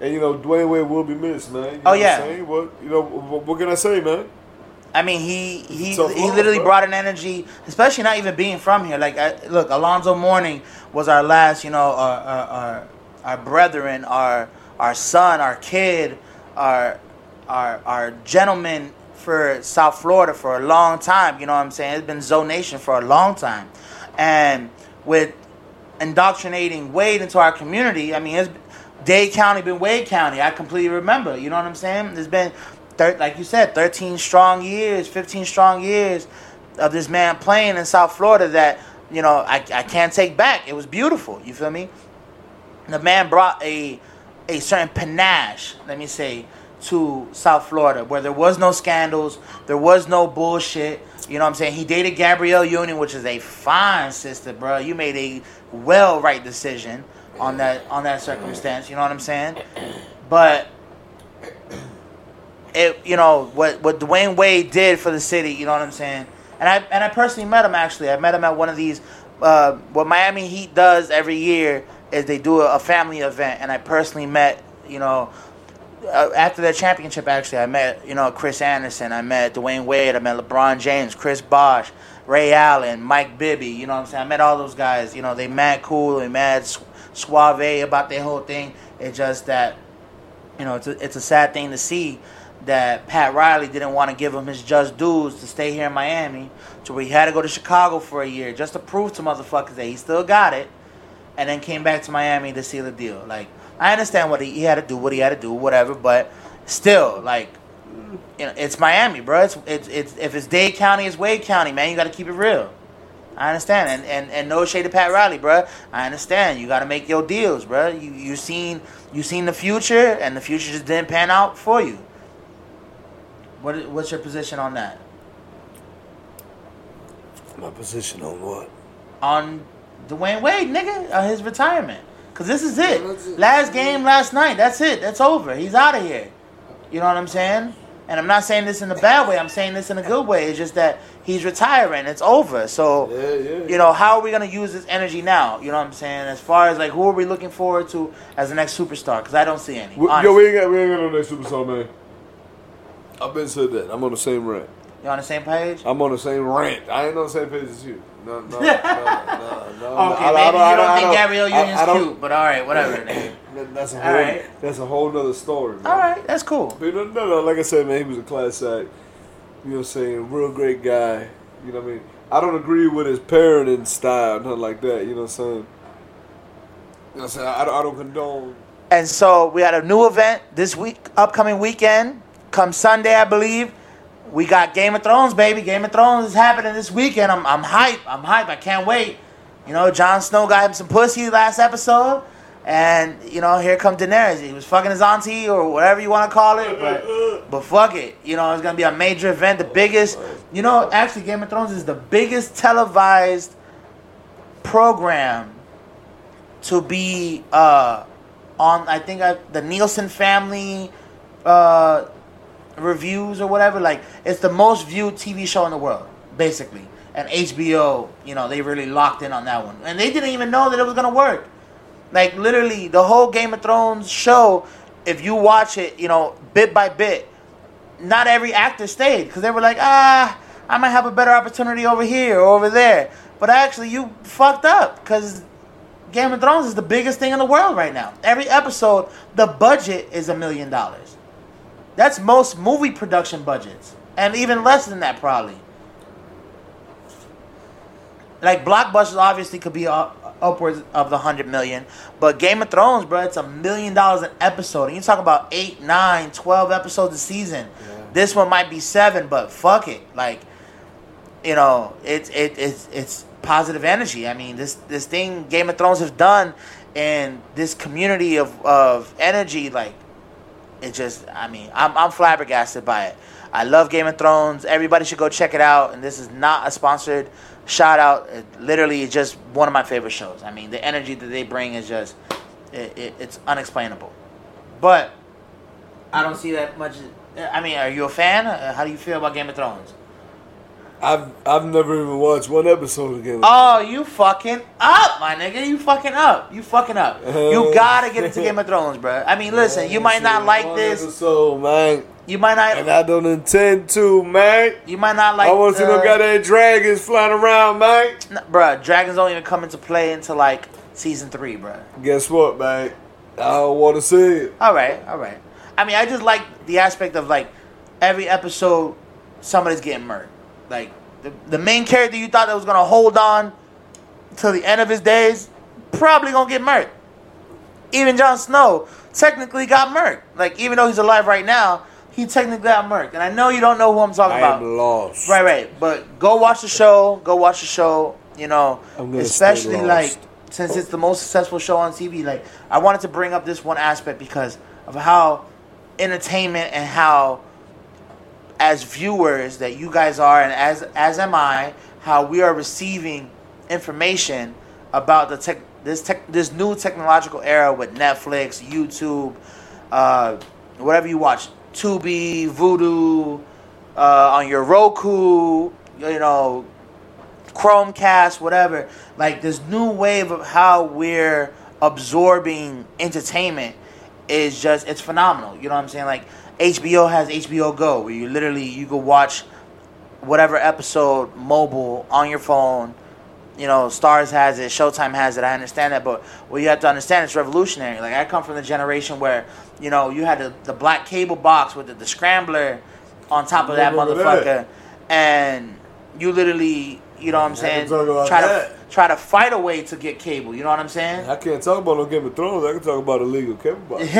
And you know, Dwayne Wade will be missed, man. You know Oh, yeah. What you know? What, what can I say, man? I mean, he he he luck, literally bro. brought an energy, especially not even being from here. Like, I, look, Alonzo Mourning was our last, you know, our our our, our brethren, our our son, our kid, our our our gentleman for South Florida for a long time. You know what I'm saying? It's been Zoe Nation for a long time, and with indoctrinating Wade into our community. I mean, it's Dade County been Wade County. I completely remember. You know what I'm saying? There's been, thir- like you said, 13 strong years, 15 strong years of this man playing in South Florida that you know I, I can't take back. It was beautiful. You feel me? The man brought a a certain panache, let me say, to South Florida, where there was no scandals, there was no bullshit. You know what I'm saying? He dated Gabrielle Union, which is a fine sister, bro. You made a well right decision on that on that circumstance. You know what I'm saying? But it, you know what what Dwayne Wade did for the city. You know what I'm saying? And I and I personally met him actually. I met him at one of these. Uh, what Miami Heat does every year is they do a, a family event, and I personally met you know uh, after their championship, actually, I met you know Chris Andersen, I met Dwayne Wade, I met LeBron James, Chris Bosh, Ray Allen, Mike Bibby. You know what I'm saying? I met all those guys. You know they mad cool, they mad suave about their whole thing. It's just that you know it's a, it's a sad thing to see that Pat Riley didn't want to give him his just dues to stay here in Miami, to where he had to go to Chicago for a year just to prove to motherfuckers that he still got it and then came back to Miami to seal the deal. Like, I understand what he, he had to do, what he had to do, whatever, but still, like, you know, it's Miami, bro. It's, it's, it's if it's Dade County, it's Wade County, man. You got to keep it real. I understand, and, and and no shade to Pat Riley, bro. I understand. You got to make your deals, bro. You you seen you seen the future, and the future just didn't pan out for you. What is- what's your position on that? My position on what? on Dwayne Wade, nigga, on his retirement. Cause this is it. Yeah, it. Last game last night. That's it. That's over. He's out of here. You know what I'm saying? And I'm not saying this in a bad way. I'm saying this in a good way. It's just that he's retiring. It's over. So, Yeah, yeah. you know, how are we gonna use this energy now? You know what I'm saying? As far as like, who are we looking forward to as the next superstar? Because I don't see any. We- Yo, we ain't got we ain't got no next superstar, man. I've been said that. I'm on the same rant. You on the same page? I'm on the same rant. I ain't on the same page as you. No, no, no, no, no. Okay, I- I- maybe I- you don't I think Gabrielle Union's I cute, but all right, whatever. That's a whole. right. That's a whole nother story. Man. all right, that's cool. But no, no, no, like I said, man, he was a class act. You know what I'm saying? Real great guy. You know what I mean? I don't agree with his parenting style, nothing like that. You know what I'm saying? You know what I'm saying? I, I don't condone. And so we had a new event this week, upcoming weekend. Come Sunday, I believe. We got Game of Thrones, baby. Game of Thrones is happening this weekend. I'm, I'm hype. I'm hype. I can't wait. You know, Jon Snow got him some pussy last episode, And you know, here come Daenerys. He was fucking his auntie or whatever you want to call it, but but fuck it. You know, it's gonna be a major event, the biggest. You know, actually, Game of Thrones is the biggest televised program to be uh, on. I think I, the Nielsen family uh, reviews or whatever. Like, it's the most viewed TV show in the world, basically. And HBO, you know, they really locked in on that one, and they didn't even know that it was gonna work. Like literally, the whole Game of Thrones show, if you watch it, you know, bit by bit, not every actor stayed because they were like, ah, I might have a better opportunity over here or over there. But actually, you fucked up because Game of Thrones is the biggest thing in the world right now. Every episode, the budget is a million dollars. That's most movie production budgets, and even less than that probably. Like blockbusters, obviously could be up, upwards of the hundred million, but Game of Thrones, bro, it's a million dollars an episode. And you talk about eight, nine, twelve episodes a season. Yeah. This one might be seven, but fuck it, like you know, it's it, it's it's positive energy. I mean, this this thing Game of Thrones has done, and this community of of energy, like it just. I mean, I'm I'm flabbergasted by it. I love Game of Thrones. Everybody should go check it out. And this is not a sponsored shout out. It, literally, it's just one of my favorite shows. I mean, the energy that they bring is just it, it, it's unexplainable. But I don't see that much. I mean, are you a fan? Uh, How do you feel about Game of Thrones? I've I've never even watched one episode of Game of Oh, you fucking up, my nigga. You fucking up. You fucking up. You uh-huh. gotta get into Game of Thrones, bro. I mean, listen, you might not like this. episode, man, You might not. and. I don't intend to, man. You might not like. I want to see them goddamn dragons flying around, man. n- Bruh, dragons don't even come into play until like season three, bruh. Guess what, man? I don't want to see it. All right, all right. I mean, I just like the aspect of like every episode, somebody's getting murdered. Like the, the main character you thought that was gonna hold on till the end of his days, probably gonna get murdered. Even Jon Snow technically got murdered. Like even though he's alive right now, he technically got murdered. And I know you don't know who I'm talking I about. lost. Right, right. But go watch the show. Go watch the show. You know, especially like since it's the most successful show on TV. Like I wanted to bring up this one aspect because of how entertainment and how, as viewers, that you guys are, and as as am I, how we are receiving information about the tech this tech this new technological era with Netflix, YouTube, uh, whatever you watch, Tubi, Vudu, uh, on your Roku, you know, Chromecast, whatever. Like this new wave of how we're absorbing entertainment is just it's phenomenal. You know what I'm saying? Like HBO has HBO Go where you literally you can watch whatever episode mobile on your phone. You know, Starz has it, Showtime has it. I understand that, but what you have to understand it's revolutionary. Like I come from the generation where you know you had the, the black cable box with the, the scrambler on top of that motherfucker, and you literally, you know what I'm saying, can talk about try to try to fight a way to get cable. You know what I'm saying? I can't talk about no Game of Thrones. I can talk about illegal cable box.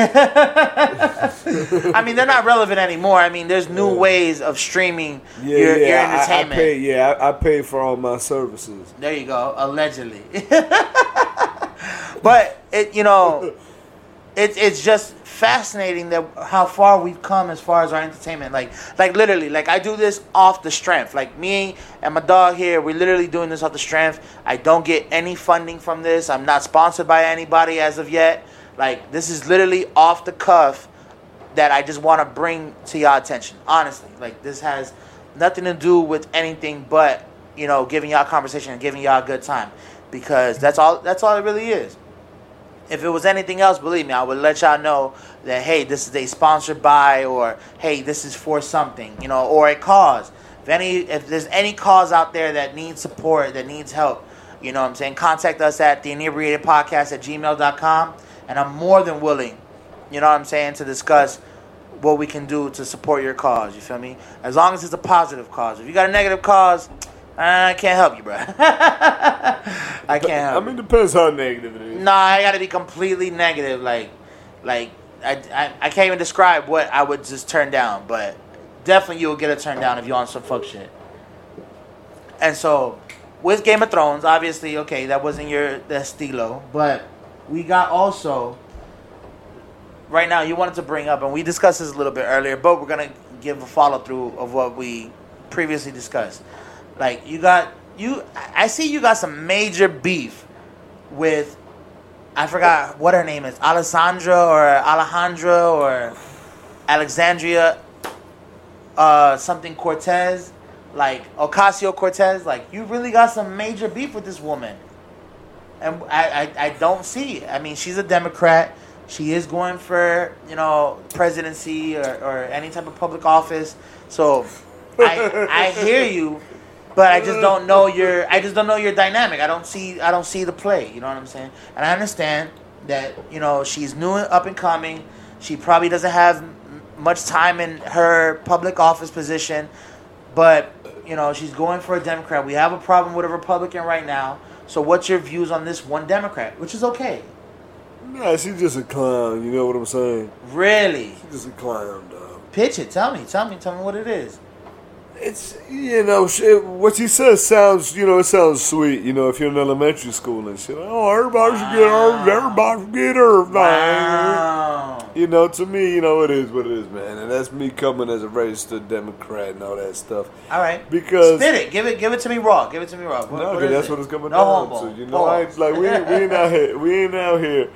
I mean, they're not relevant anymore. I mean, there's new Yeah. ways of streaming Yeah, your, yeah. your I- I, I pay. Yeah, I, I pay for all my services. There you go, allegedly. but it, you know, it's it's just fascinating that how far we've come as far as our entertainment. Like, like literally, like I do this off the strength. Like me and my dog here, we're literally doing this off the strength. I don't get any funding from this. I'm not sponsored by anybody as of yet. Like this is literally off the cuff that I just want to bring to y'all attention. Honestly, like this has nothing to do with anything but you know giving y'all conversation and giving y'all a good time because that's all that's all it really is. If it was anything else, believe me, I would let y'all know that hey, this is a sponsored by or hey, this is for something, you know, or a cause. If any if there's any cause out there that needs support, that needs help, you know what I'm saying, contact us at the inebriated podcast at gmail.com and I'm more than willing, you know what I'm saying, to discuss what we can do to support your cause. You feel me? As long as it's a positive cause. If you got a negative cause, I can't help you, bro. I can't help. I mean, depends how negative it is. No, I gotta be completely negative. Like, like I, I, I can't even describe what I would just turn down. But definitely, you'll get a turn down if you're on some fuck shit. And so, with Game of Thrones, obviously, okay, that wasn't your the estilo, but we got also right now you wanted to bring up and we discussed this a little bit earlier but we're gonna give a follow through of what we previously discussed like you got you i see you got some major beef with i forgot what her name is alessandra or alejandra or alexandria uh something cortez like ocasio cortez like you really got some major beef with this woman and I, I, I don't see. I mean, she's a Democrat. She is going for you know presidency or, or any type of public office. So I I hear you, but I just don't know your I just don't know your dynamic. I don't see I don't see the play. You know what I'm saying? And I understand that you know she's new and up and coming. She probably doesn't have much time in her public office position, but you know she's going for a Democrat. We have a problem with a Republican right now. So what's your views on this one Democrat, which is okay? Nah, she's just a clown. You know what I'm saying? Really? She's just a clown, dog. Pitch it. Tell me. Tell me. Tell me what it is. It's you know shit, what she says sounds you know it sounds sweet you know if you're in elementary school and shit oh everybody should get her everybody should get her Wow. you know to me you know it is what it is man and that's me coming as a registered Democrat and all that stuff All right. Because- spit it. Give it. Give it to me raw. Give it to me raw. What, no, what that's it? what it's coming no down to you know I like we we ain't out here we ain't out here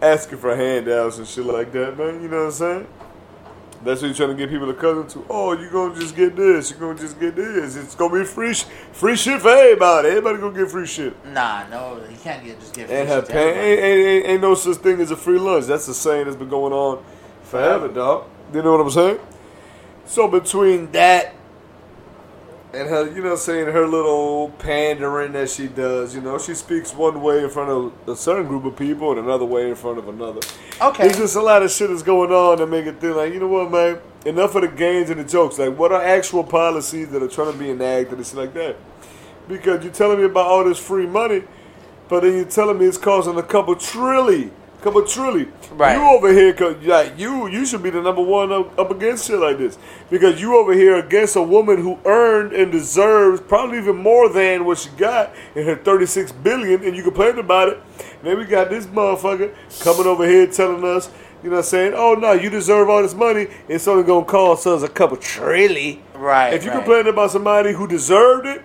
asking for handouts and shit like that man you know what I'm saying that's what you're trying to get people accustomed to. Oh, you're gonna just get this. You're gonna just get this. It's gonna be free, sh- free shit for everybody. Everybody gonna get free shit. Nah, no, you can't get just give. And have shit pay, ain't, ain't, ain't, ain't no such thing as a free lunch. That's the saying that's been going on forever, dog. You know what I'm saying? So between that and her, you know, saying her little pandering that she does, you know, she speaks one way in front of a certain group of people and another way in front of another. Okay. There's just a lot of shit that's going on that make it think like, you know what, man? Enough of the games and the jokes. Like, what are actual policies that are trying to be enacted and shit like that? Because you're telling me about all this free money, but then you're telling me it's causing a couple trillion, couple trillion. Right. You over here, 'cause, like you, you should be the number one up, up against shit like this because you over here against a woman who earned and deserves probably even more than what she got in her 36 billion, and you complain about it. Then we got this motherfucker coming over here telling us. You know what I'm saying? Oh no, you deserve all this money. It's only gonna cost us a couple trillion. Right, If you right. complain about somebody who deserved it,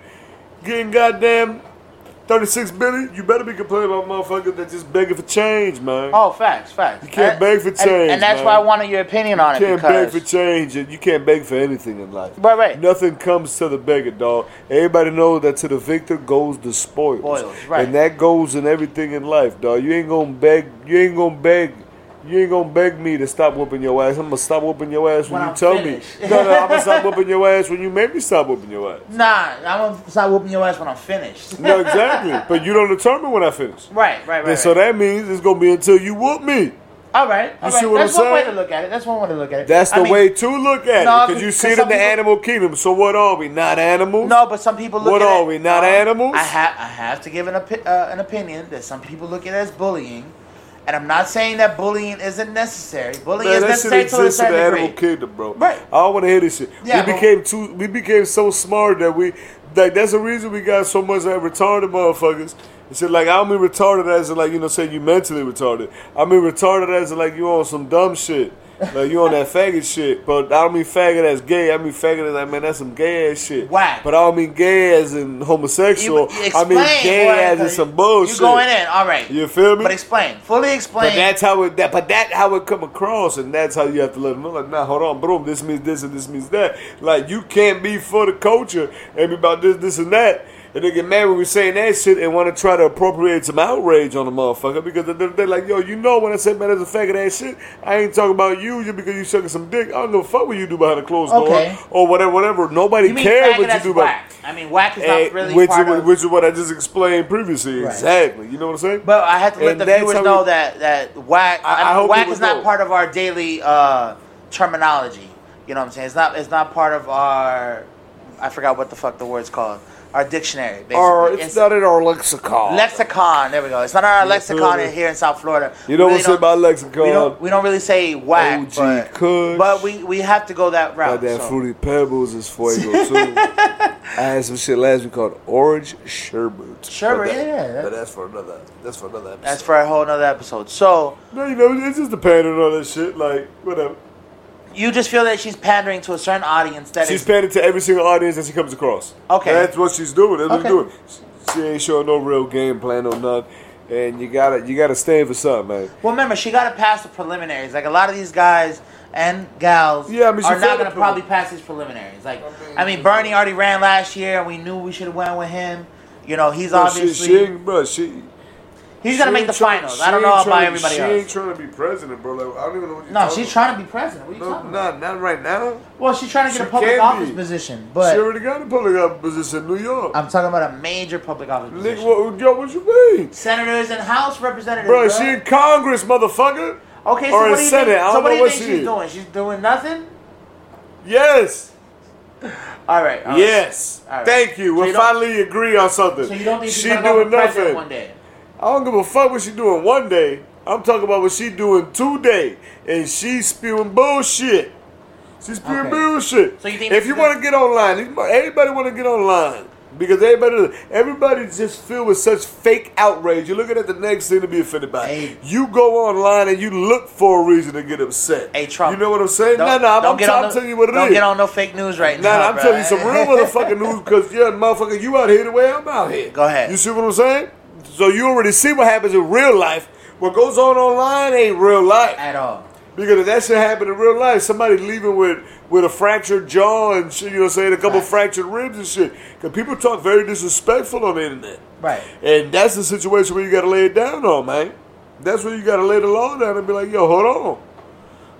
getting goddamn 36 billion, you better be complaining about motherfuckers that just begging for change, man. Oh, facts, facts. You can't And- beg for and- change, and, that's man. why I wanted your opinion on you it can't beg for change, and you can't beg for anything in life. Right, right. Nothing comes to the beggar, dog. Everybody knows that to the victor goes the spoils. Spoils, right. And that goes in everything in life, dog. You ain't gonna beg. You ain't gonna beg. You ain't gonna beg me to stop whooping your ass. I'm gonna stop whooping your ass when, When you I'm tell finished. me. No, no, I'm gonna stop whooping your ass when you make me stop whooping your ass. nah, I'm gonna stop whooping your ass when I'm finished. No, exactly. but you don't determine when I finish. right, right, right. And so that means it's gonna be until you whoop me. all right, all You right. see what That's I'm one way to saying? look at it. That's one way to look at it. That's I the mean, way to look at No, it because you see it in the people- animal kingdom. So what are we? Not animals? No, but some people look What at are it, we, not uh, animals? I have I have to give an opi- uh, an opinion that some people look at it as bullying, and I'm not saying that bullying isn't necessary. Bullying Man, is necessary to a exists in the certain animal degree. kingdom, bro. Right. I don't want to hear this shit. Yeah, we became too. We became so smart that we like. That's the reason we got so much like retarded motherfuckers. And shit, like I don't mean retarded as in like you know say you mentally retarded. I mean retarded as in like you on some dumb shit. Like you on that faggot shit, but I don't mean faggot as gay. I mean faggot as like man, that's some gay ass shit. Whack. But I don't mean gay as in homosexual. You- you I mean explain, gay boy, as in some bullshit. You going in, all right? You feel me? But explain, fully explain. But that's how it that but that how it come across and that's how you have to let them know like nah hold on bro this means this and this means that like you can't be for the culture and be about this this and that and they get mad when we saying that shit and want to try to appropriate some outrage on the motherfucker because they're, they're like yo you know when I say man that's a faggot ass shit I ain't talking about you just because you sucking some dick I don't give a fuck what you do behind the closed Okay. door or whatever whatever nobody cares what you as do about whack? I mean, whack is Eh, not really which, part is, of. which is what I just explained previously Right. exactly you know what I'm saying but I have to let And the that's viewers how know we- that that whack. I- I I mean, hope whack is not know. part of our daily uh, terminology. You know what I'm saying? It's not. It's not part of our. I forgot what the fuck the word's called. Our dictionary. Basically. or it's not in our lexicon lexicon. There we go. It's not our lexicon in here in South Florida. You know We what's about lexicon? We don't. We don't really say whack, OG but, Kush. but we we have to go that route. Got that so. fruity pebbles is fuego too. I had some shit last week called orange sherbet. Sherbet, that- yeah, yeah. But that's for another. That's for another episode. That's for a whole nother episode. So No, you know, it's just the on all that shit. Like whatever. You just feel that she's pandering to a certain audience that She's is pandering to every single audience that she comes across. Okay. That's what she's doing. That's what Okay. she's doing. She- She ain't showing no real game plan or nothing. And you gotta you gotta stand for something, man. Well, remember, she got to pass the preliminaries. Like a lot of these guys and gals yeah, I mean, are not going to the probably pass these preliminaries. Like, I mean, Bernie already ran last year, and we knew we should have went with him. You know, he's Bro, she, obviously she ain't, bro, she, he's to make the try- finals. I don't know about trying- everybody She else. ain't trying to be president, bro. Like, I don't even know what you're no, she's trying to be president. What are you No, talking about? not, not right now. Well, she's trying to get She a public office be. position, but she already got a public office position in New York. I'm talking about a major public office Nigga, position. what, yo, what you mean? Senators and House representatives. Bro, bruh. she in Congress, motherfucker. okay, so or what do you Senate. think? So what do you think she she's doing? She's doing nothing. Yes. All right. all right. Yes. All right. Thank you. So We'll you finally agree on something. So you don't think she's she gonna doing president nothing. one day? I don't give a fuck what she doing one day. I'm talking about what she doing today, and she's spewing bullshit. She's spewing Okay. bullshit. So you think if you want to get online, everybody want to get online because everybody, everybody just filled with such fake outrage. You're looking at the next thing to be offended by. Hey. You go online and you look for a reason to get upset. Hey, Trump. You know what I'm saying? No, no, I'm, I'm, I'm the- telling you what it is. Don't get on no fake news right Nah, now. I'm bruh. telling you some real motherfucking news because yeah, motherfucker, you out here the way I'm out here. Go ahead. You see what I'm saying? So you already see what happens in real life. What goes on online ain't real life. At all. Because if that shit happened in real life, somebody leaving with with a fractured jaw and shit, you know what I'm saying, a couple Right. fractured ribs and shit. Because people talk very disrespectful on the internet. Right. And that's the situation where you got to lay it down on, man. That's where you got to lay the law down and be like, yo, hold on.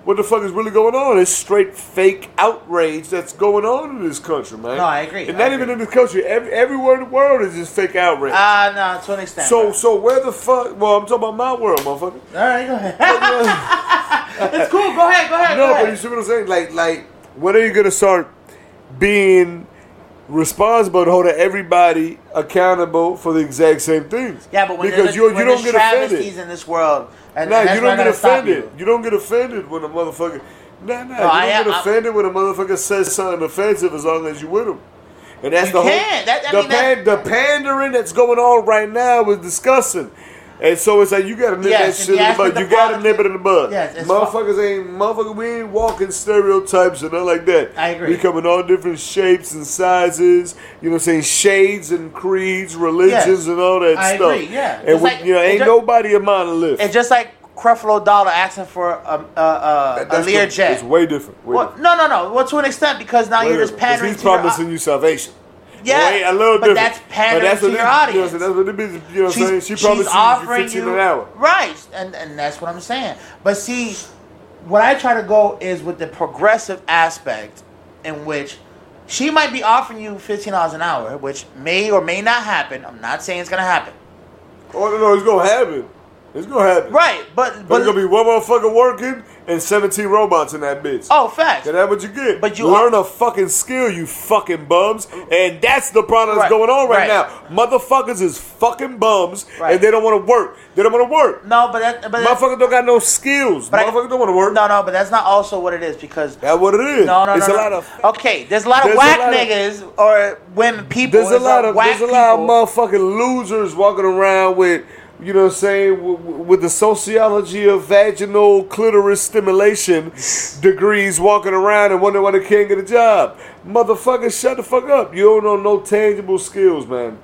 What the fuck is really going on? It's straight fake outrage that's going on in this country, man. No, I agree. And I not agree. even in this country. Every, everywhere in the world is just fake outrage. Ah, no, to an extent. so, bruh. so where the fuck? Well, I'm talking about my world, motherfucker. all right, go ahead. it's cool. Go ahead. Go ahead. no, go but you see what I'm saying? Like, like, when are you gonna start being responsible to holding everybody accountable for the exact same things? Yeah, but when because you when you don't get offended. in this world, and, Nah, and you don't get offended. you. You. don't get offended when a motherfucker. Nah, nah. No, you don't am- get offended when a motherfucker says something offensive as long as you with him. And that's the whole. That- I the, mean, that- the pandering that's going on right now is disgusting. And so it's like you gotta nip Yes, that shit in the bud. You gotta politics- nip it in the bud. Yes, motherfuckers ain't motherfucker. We ain't walking stereotypes and nothing like that. I agree. We come in all different shapes and sizes. You know, what I'm saying shades and creeds, religions, Yes, and all that I stuff. agree, yeah. and we, like- you know, ain't ju- nobody a monolith. It's just like Creflo Dollar asking for a a, a, a That's Lear the- jet. It's way different. Way Well, different. no, no, no. Well, to an extent, because now Way you're just different. 'Cause pandering He's to your, promising you salvation. Yeah, Way- a little bit. but different. that's pandering that's to your audience. You know, that's what it is. You know what I'm saying? She she's promised you offering 15 you an hour. right, and and that's what I'm saying. But see, what I try to go is with the progressive aspect, in which she might be offering you fifteen dollars an hour, which may or may not happen. I'm not saying it's gonna happen. Oh no, no, it's gonna happen. It's gonna happen. Right, but But but it's gonna be one motherfucker working and 17 robots in that bitch. oh, facts. And that's what you get. But you learn a fucking skill, you fucking bums, and that's the problem that's Right, going on right, right. now. Motherfuckers is fucking bums, Right. and they don't want to work. They don't want to work. No, but that, but Motherfuckers don't got no skills. But I- Motherfuckers don't want to work. no, no, but that's not also what it is because That's what it is. No, no, it's no, a no. lot of. Okay, there's a lot of whack lot of- niggas or women people. There's a lot of whack there's a lot of motherfucking losers walking around with you know what I'm saying with, with the sociology of vaginal clitoris stimulation degrees walking around and wondering why they can't get a job. Motherfucker, shut the fuck up. You don't know no tangible skills, man.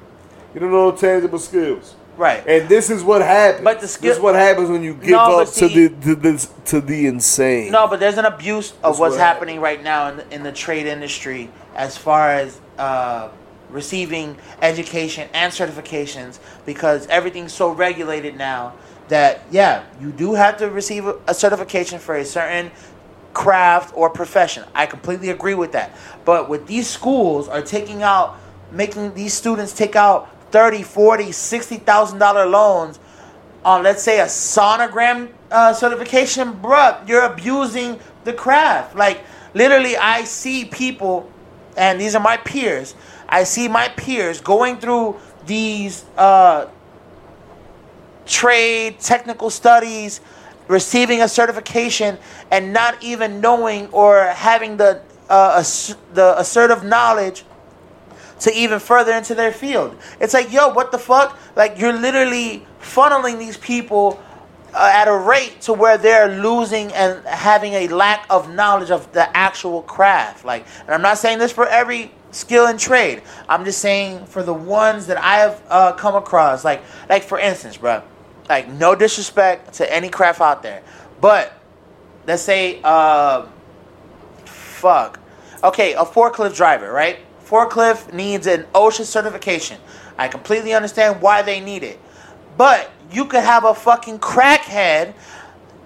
You don't know no tangible skills. Right. And this is what happens. But the skill- this is what happens when you give No, up to the to the to the insane. No, but there's an abuse of That's what's what happening right now in the, in the trade industry as far as uh, receiving education and certifications because everything's so regulated now that, yeah, you do have to receive a, certification for a certain craft or profession. I completely agree with that. But what these schools are taking out, making these students take out 30, 40, 60,000 dollar loans on let's say a sonogram uh, certification, bruh, you're abusing the craft. Like literally, I see people, and these are my peers. I see my peers going through these uh, trade technical studies, receiving a certification, and not even knowing or having the uh, ass- the assertive knowledge to even further into their field. It's like, yo, what the fuck? Like you're literally funneling these people uh, at a rate to where they're losing and having a lack of knowledge of the actual craft. Like, and I'm not saying this for every skill and trade. I'm just saying for the ones that I have uh, come across. Like, like for instance, bro. Like, no disrespect to any craft out there, but let's say, uh, fuck. Okay, a forklift driver, right? Forklift needs an OSHA certification. I completely understand why they need it. But you could have a fucking crackhead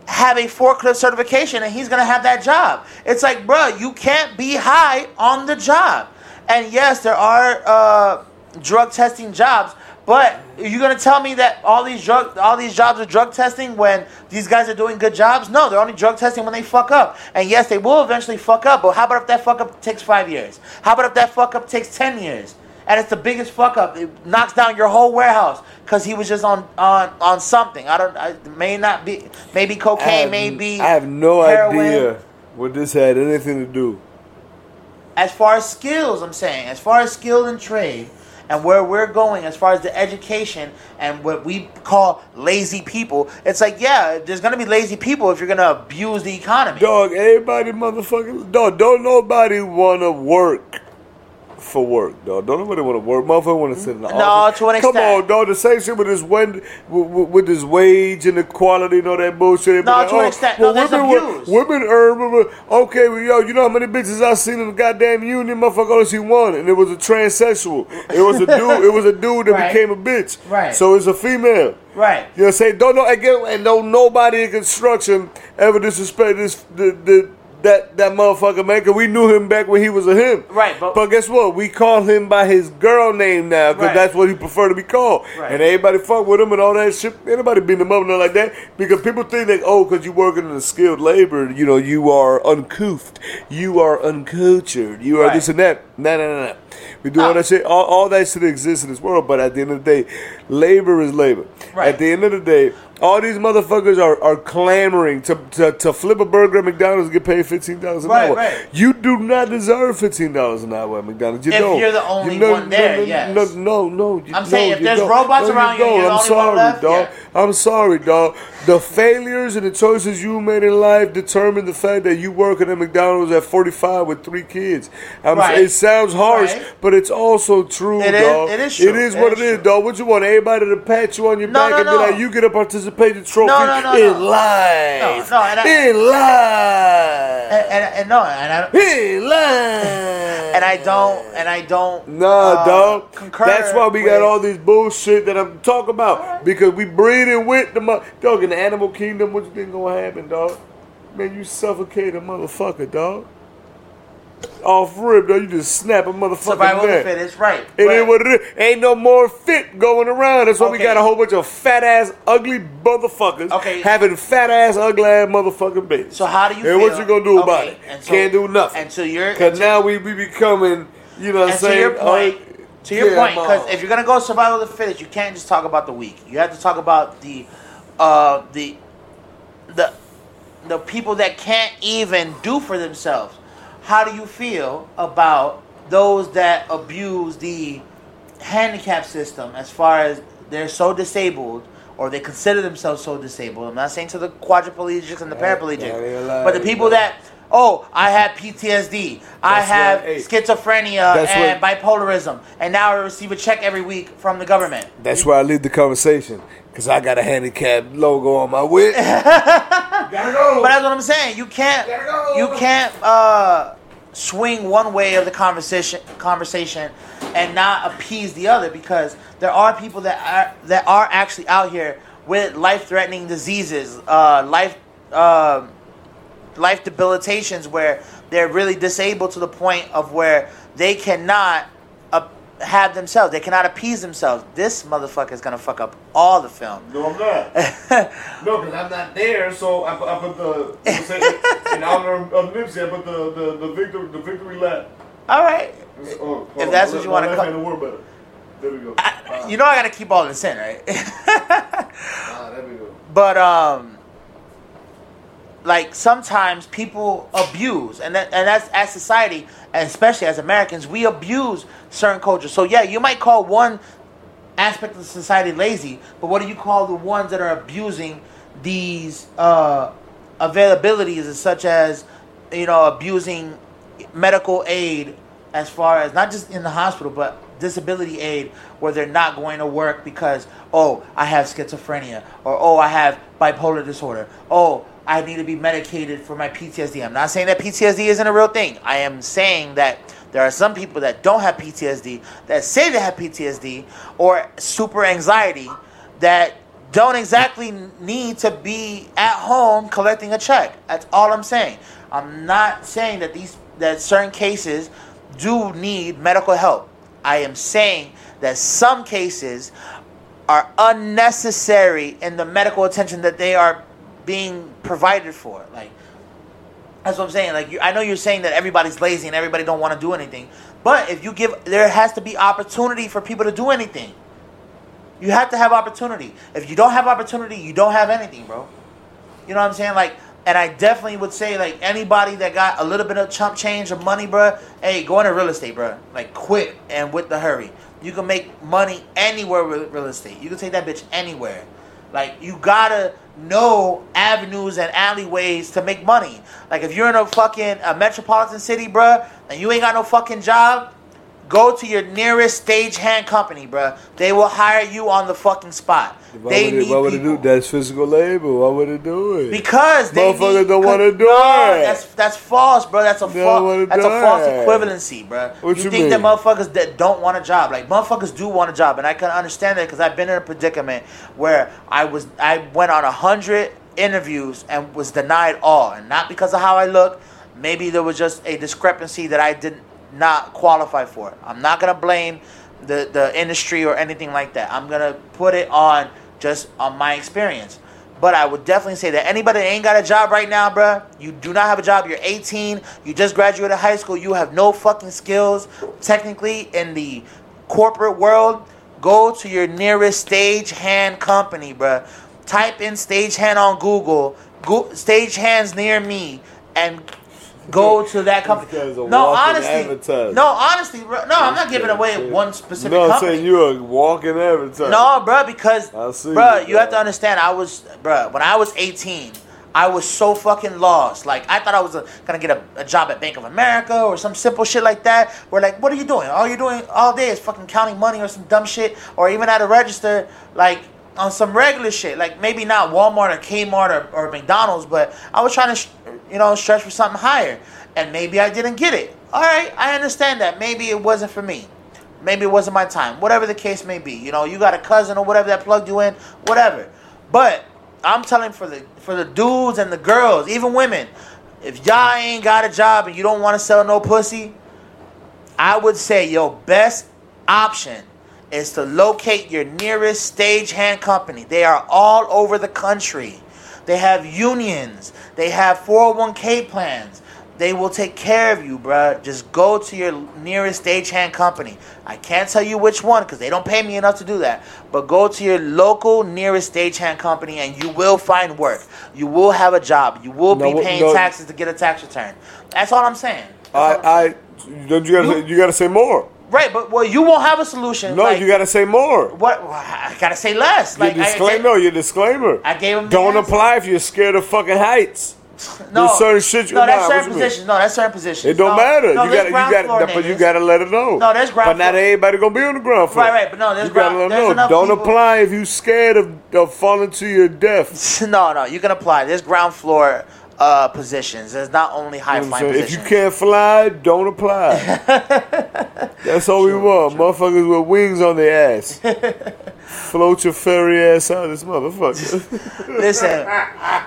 have a forklift certification and he's gonna have that job. It's like, bruh, you can't be high on the job. And yes, there are uh, drug testing jobs, but you're gonna tell me that all these drug all these jobs are drug testing when these guys are doing good jobs? No, they're only drug testing when they fuck up. And yes, they will eventually fuck up. But how about if that fuck up takes five years? How about if that fuck up takes ten years? And it's the biggest fuck up. It knocks down your whole warehouse because he was just on on on something. I don't. I, may not be. Maybe I cocaine. have, Maybe I have no heroin. idea what this had anything to do. As far as skills, I'm saying, as far as skill and trade, and where we're going, as far as the education and what we call lazy people, it's like, yeah, there's gonna be lazy people if you're gonna abuse the economy. Dog, everybody motherfucking dog. Don't nobody wanna work for work, dog. Don't nobody wanna work. Motherfucker wanna sit in the No, office. to an Come extent. on, dog. The same shit with this when with, with this wage inequality and all that bullshit. No, to an oh, extent. No, there's women, abuse. women earn. Okay, well, yo, you know how many bitches I seen in the goddamn union? Motherfucker only see one, and it was a transsexual. It was a dude. it was a dude that Right. became a bitch. Right. So it's a female. Right. You know what I'm saying? Don't know again, and don't nobody in construction ever disrespect this the the that that motherfucker man. 'cause we knew him back when he was a him. Right, but- guess what? We call him by his girl name now because Right. that's what he prefer to be called. Right. And everybody fuck with him and all that shit. Anybody beat him up and nothing like that because people think that oh, because you working in the skilled labor, you know, you are uncouth, you are uncultured, you are Right. this and that. No, no, no, no. We do all No. that shit. All, all that shit exists in this world, but at the end of the day, labor is labor. Right. At the end of the day, all these motherfuckers are, are clamoring to, to, to flip a burger at McDonald's and get paid fifteen dollars an Right, hour. right. You do not deserve fifteen dollars an hour at McDonald's. You If don't. you're the only You- no, one there, no, no, yes. No, no, no. you- I'm saying if you there's robots around you and don't. you're the I'm sorry, dog. I'm sorry, dog. The failures and the choices you made in life determine the fact that you working at a McDonald's at 45 with three kids. I'm, Right. It sounds harsh, Right. but it's also true, It is- dog. it is true. It is It what is it is, true. dog. What you want? Everybody to pat you on your No, back no, and be no. like, you get a participation trophy No, no, no, in no. life. No, no, and I- in life. And, and, and no, and I in life. and I don't and I don't Nah, uh, dog. concur That's why we got all this bullshit that I'm talking about. Because we breeding with the dog in the animal kingdom. What you think gonna happen, dog? Man, you suffocate a motherfucker, dog. Off rib, dog. You just snap a motherfucker survival of the fittest, right? It but- ain't what it is. Ain't no more fit going around. That's why we got a whole bunch of fat ass, ugly motherfuckers Okay. having fat ass, ugly ass motherfucking babies. So how do you? And feel? what you gonna do about it? and so- Can't do nothing. And so you're Cause now we be becoming, you know what I'm and to saying? your point, Uh, to your yeah, point, because if you're gonna go survival of the fittest, you can't just talk about the weak. You have to talk about the, uh, the, the, the people that can't even do for themselves. How do you feel about those that abuse the handicap system as far as they're so disabled? Or they consider themselves so disabled. I'm not saying to the quadriplegics and the paraplegics, but the people that oh, I have PTSD, I have hey. schizophrenia and bipolarism, and now I receive a check every week from the government. That's where I lead the conversation. Cause I got a handicap logo on my whip. Go. But that's what I'm saying. You can't go. you can't uh, swing one way of the conversation conversation and not appease the other because there are people that are that are actually out here with life threatening diseases, uh, life uh, life debilitations where they're really disabled to the point of where they cannot have themselves. They cannot appease themselves. This motherfucker is gonna fuck up all the film. No, I'm not. no, because I'm not there. So I, put- I put the say, in honor of, of Nipsey. I put the the, the victory the victory lap. all right. Oh, If on. that's what you wanna my call- work better. There we go. I, you know I gotta keep all this in, right? Ah, there we go. but um, like sometimes people abuse, and that, and that's as society, and especially as Americans, we abuse certain cultures. So yeah, you might call one aspect of society lazy, but what do you call the ones that are abusing these uh, availabilities, such as you know abusing medical aid as far as not just in the hospital, but disability aid where they're not going to work because oh I have schizophrenia or oh I have bipolar disorder oh I need to be medicated for my PTSD. I'm not saying that PTSD isn't a real thing. I am saying that there are some people that don't have PTSD that say they have PTSD or super anxiety that don't exactly need to be at home collecting a check. That's all I'm saying. I'm not saying that these that certain cases do need medical help. I am saying that some cases are unnecessary in the medical attention that they are being provided for. Like that's what I'm saying. Like you, I know you're saying that everybody's lazy and everybody don't want to do anything, but if you give, there has to be opportunity for people to do anything. You have to have opportunity. If you don't have opportunity, you don't have anything, bro. You know what I'm saying? Like, and I definitely would say like anybody that got a little bit of chump change of money, bro. Hey, go into real estate, bro. Like quick and with the hurry. You can make money anywhere with real estate. You can take that bitch anywhere. Like you gotta know avenues and alleyways to make money. Like if you're in a fucking a metropolitan city, bruh, and you ain't got no fucking job, go to your nearest stagehand company, bruh. They will hire you on the fucking spot. Why they would need why would it people. do that's physical labor? Why would it do it? Because they Motherfuckers need- don't wanna do no, it. That's that's false, bro. That's a They don't wanna false. That's a false it. equivalency, bro. What you you think that motherfuckers that don't want a job, like motherfuckers do want a job, and I can understand that because I've been in a predicament where I was I went on a hundred interviews and was denied all, and not because of how I look. Maybe there was just a discrepancy that I did not qualify for. It. I'm not gonna blame the the industry or anything like that. I'm gonna put it on just on my experience. But I would definitely say that anybody that ain't got a job right now, bruh, you do not have a job. You're 18. You just graduated high school. You have no fucking skills, technically, in the corporate world. Go to your nearest stagehand company, bruh. Type in stagehand on Google. Go, stagehands near me, and go to that company. A No, honestly, no, honestly, bro. No, I'm not giving away one specific No, I'm company. saying you're a walking advertisement. No, bro, because I see bro, you, you have to understand. I was, bro, when I was 18, I was so fucking lost. Like I thought I was uh gonna get a, a job at Bank of America or some simple shit like that. Where like, what are you doing? All you're doing all day is fucking counting money or some dumb shit, or even at a register, like on some regular shit. Like maybe not Walmart or Kmart or, or McDonald's, but I was trying to, sh- you know, stretch for something higher, and maybe I didn't get it. All right, I understand that. Maybe it wasn't for me. Maybe it wasn't my time. Whatever the case may be. You know, you got a cousin or whatever that plugged you in, whatever. But I'm telling for the for the dudes and the girls, even women, if y'all ain't got a job and you don't want to sell no pussy, I would say your best option is to locate your nearest stagehand company. They are all over the country. They have unions. They have 401k plans. They will take care of you, bruh. Just go to your nearest stagehand company. I can't tell you which one because they don't pay me enough to do that. But go to your local nearest stagehand company and you will find work. You will have a job. You will No, be paying no. taxes to get a tax return. That's all I'm saying. That's I, I, you gotta, You- say, you gotta say more. Right, but well, you won't have a solution. No, like, you gotta say more. what? I gotta say less. Your Like I- disclaimer. No, your disclaimer. I gave him Don't apply if you're scared of fucking heights. no, there's certain shit you- no, that's nah, certain what you mean? positions. No, that's certain positions. It don't no, matter. No, you gotta, you gotta, floor but you gotta let it know. No, there's ground But not floor. everybody gonna be on the ground floor. Right, right, but no, there's you gotta ground- let there's them know. Don't people- apply if you scared of, of falling to your death. No, no, you can apply. There's ground floor uh, positions. There's not only high You know what I'm flying saying? positions. If you can't fly, don't apply. That's all we want. Motherfuckers with wings on their ass. Float your fairy ass out of this motherfucker. Listen,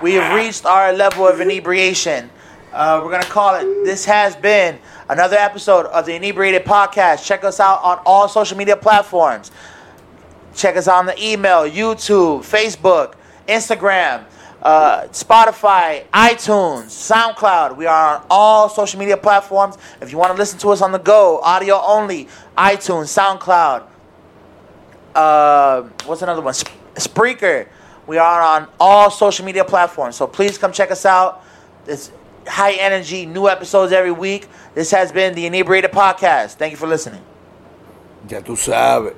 we have reached our level of inebriation. Uh, we're gonna call it. This has been another episode of the Inebriated Podcast. Check us out on all social media platforms. Check us out on the email, YouTube, Facebook, Instagram, uh, Spotify, iTunes, SoundCloud. We are on all social media platforms. If you want to listen to us on the go, audio only, iTunes, SoundCloud. Uh, what's another one? Sp- Spreaker. We are on all social media platforms. So please come check us out. It's high energy, new episodes every week. This has been the Inebriated Podcast. Thank you for listening. Ya tú sabes.